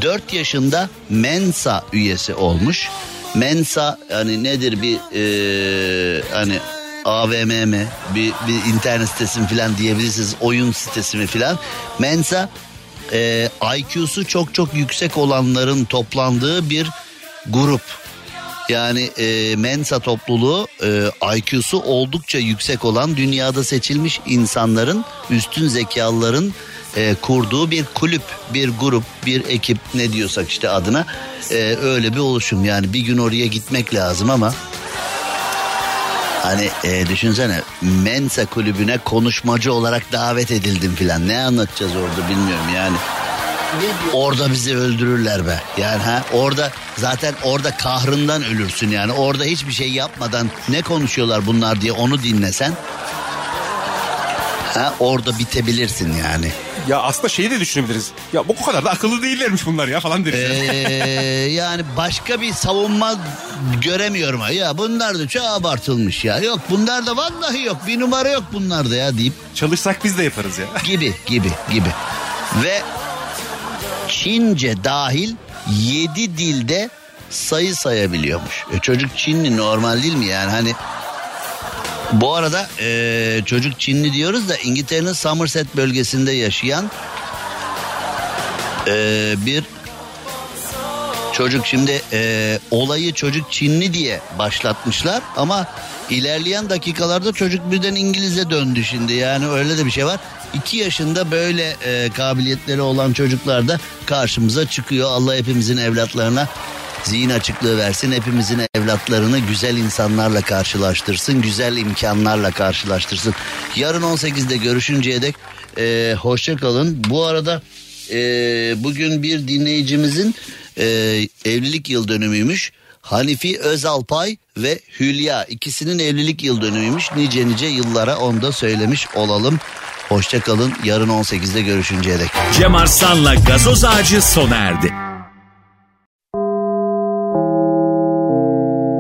4 yaşında Mensa üyesi olmuş. Mensa hani nedir bir eee, hani AVM mi bir, bir internet sitesi mi falan diyebilirsiniz oyun sitesi mi falan. Mensa e, IQ'su çok çok yüksek olanların toplandığı bir grup. Yani e, Mensa topluluğu e, IQ'su oldukça yüksek olan dünyada seçilmiş insanların üstün zekalıların e, kurduğu bir kulüp, bir grup, bir ekip ne diyorsak işte adına e, öyle bir oluşum. Yani bir gün oraya gitmek lazım ama Hani e, düşünsene Mensa kulübüne konuşmacı olarak davet edildim filan. Ne anlatacağız orada bilmiyorum yani. Orada bizi öldürürler be. Yani ha orada zaten orada kahrından ölürsün yani. Orada hiçbir şey yapmadan ne konuşuyorlar bunlar diye onu dinlesen. Ha orada bitebilirsin yani. Ya aslında şeyi de düşünebiliriz. Ya bu kadar da akıllı değillermiş bunlar ya falan deriz. Ee, yani başka bir savunma göremiyorum. Ya bunlar da çok abartılmış ya. Yok bunlar da vallahi yok. Bir numara yok bunlarda ya deyip Çalışsak biz de yaparız ya. gibi gibi gibi. Ve Çince dahil 7 dilde sayı sayabiliyormuş. E çocuk Çinli normal değil mi yani hani bu arada e, çocuk Çinli diyoruz da İngiltere'nin Somerset bölgesinde yaşayan e, bir çocuk şimdi e, olayı çocuk Çinli diye başlatmışlar ama ilerleyen dakikalarda çocuk birden İngiliz'e döndü şimdi yani öyle de bir şey var. 2 yaşında böyle e, kabiliyetleri olan çocuklar da karşımıza çıkıyor. Allah hepimizin evlatlarına zihin açıklığı versin. Hepimizin evlatlarını güzel insanlarla karşılaştırsın. Güzel imkanlarla karşılaştırsın. Yarın 18'de görüşünceye dek e, hoşça kalın. Bu arada e, bugün bir dinleyicimizin e, evlilik yıl dönümüymüş. Hanifi Özalpay ve Hülya ikisinin evlilik yıl dönümüymüş. Nice nice yıllara onu da söylemiş olalım. Hoşça kalın. Yarın 18'de görüşünceye dek. Cem Arslan'la gazoz ağacı sona erdi.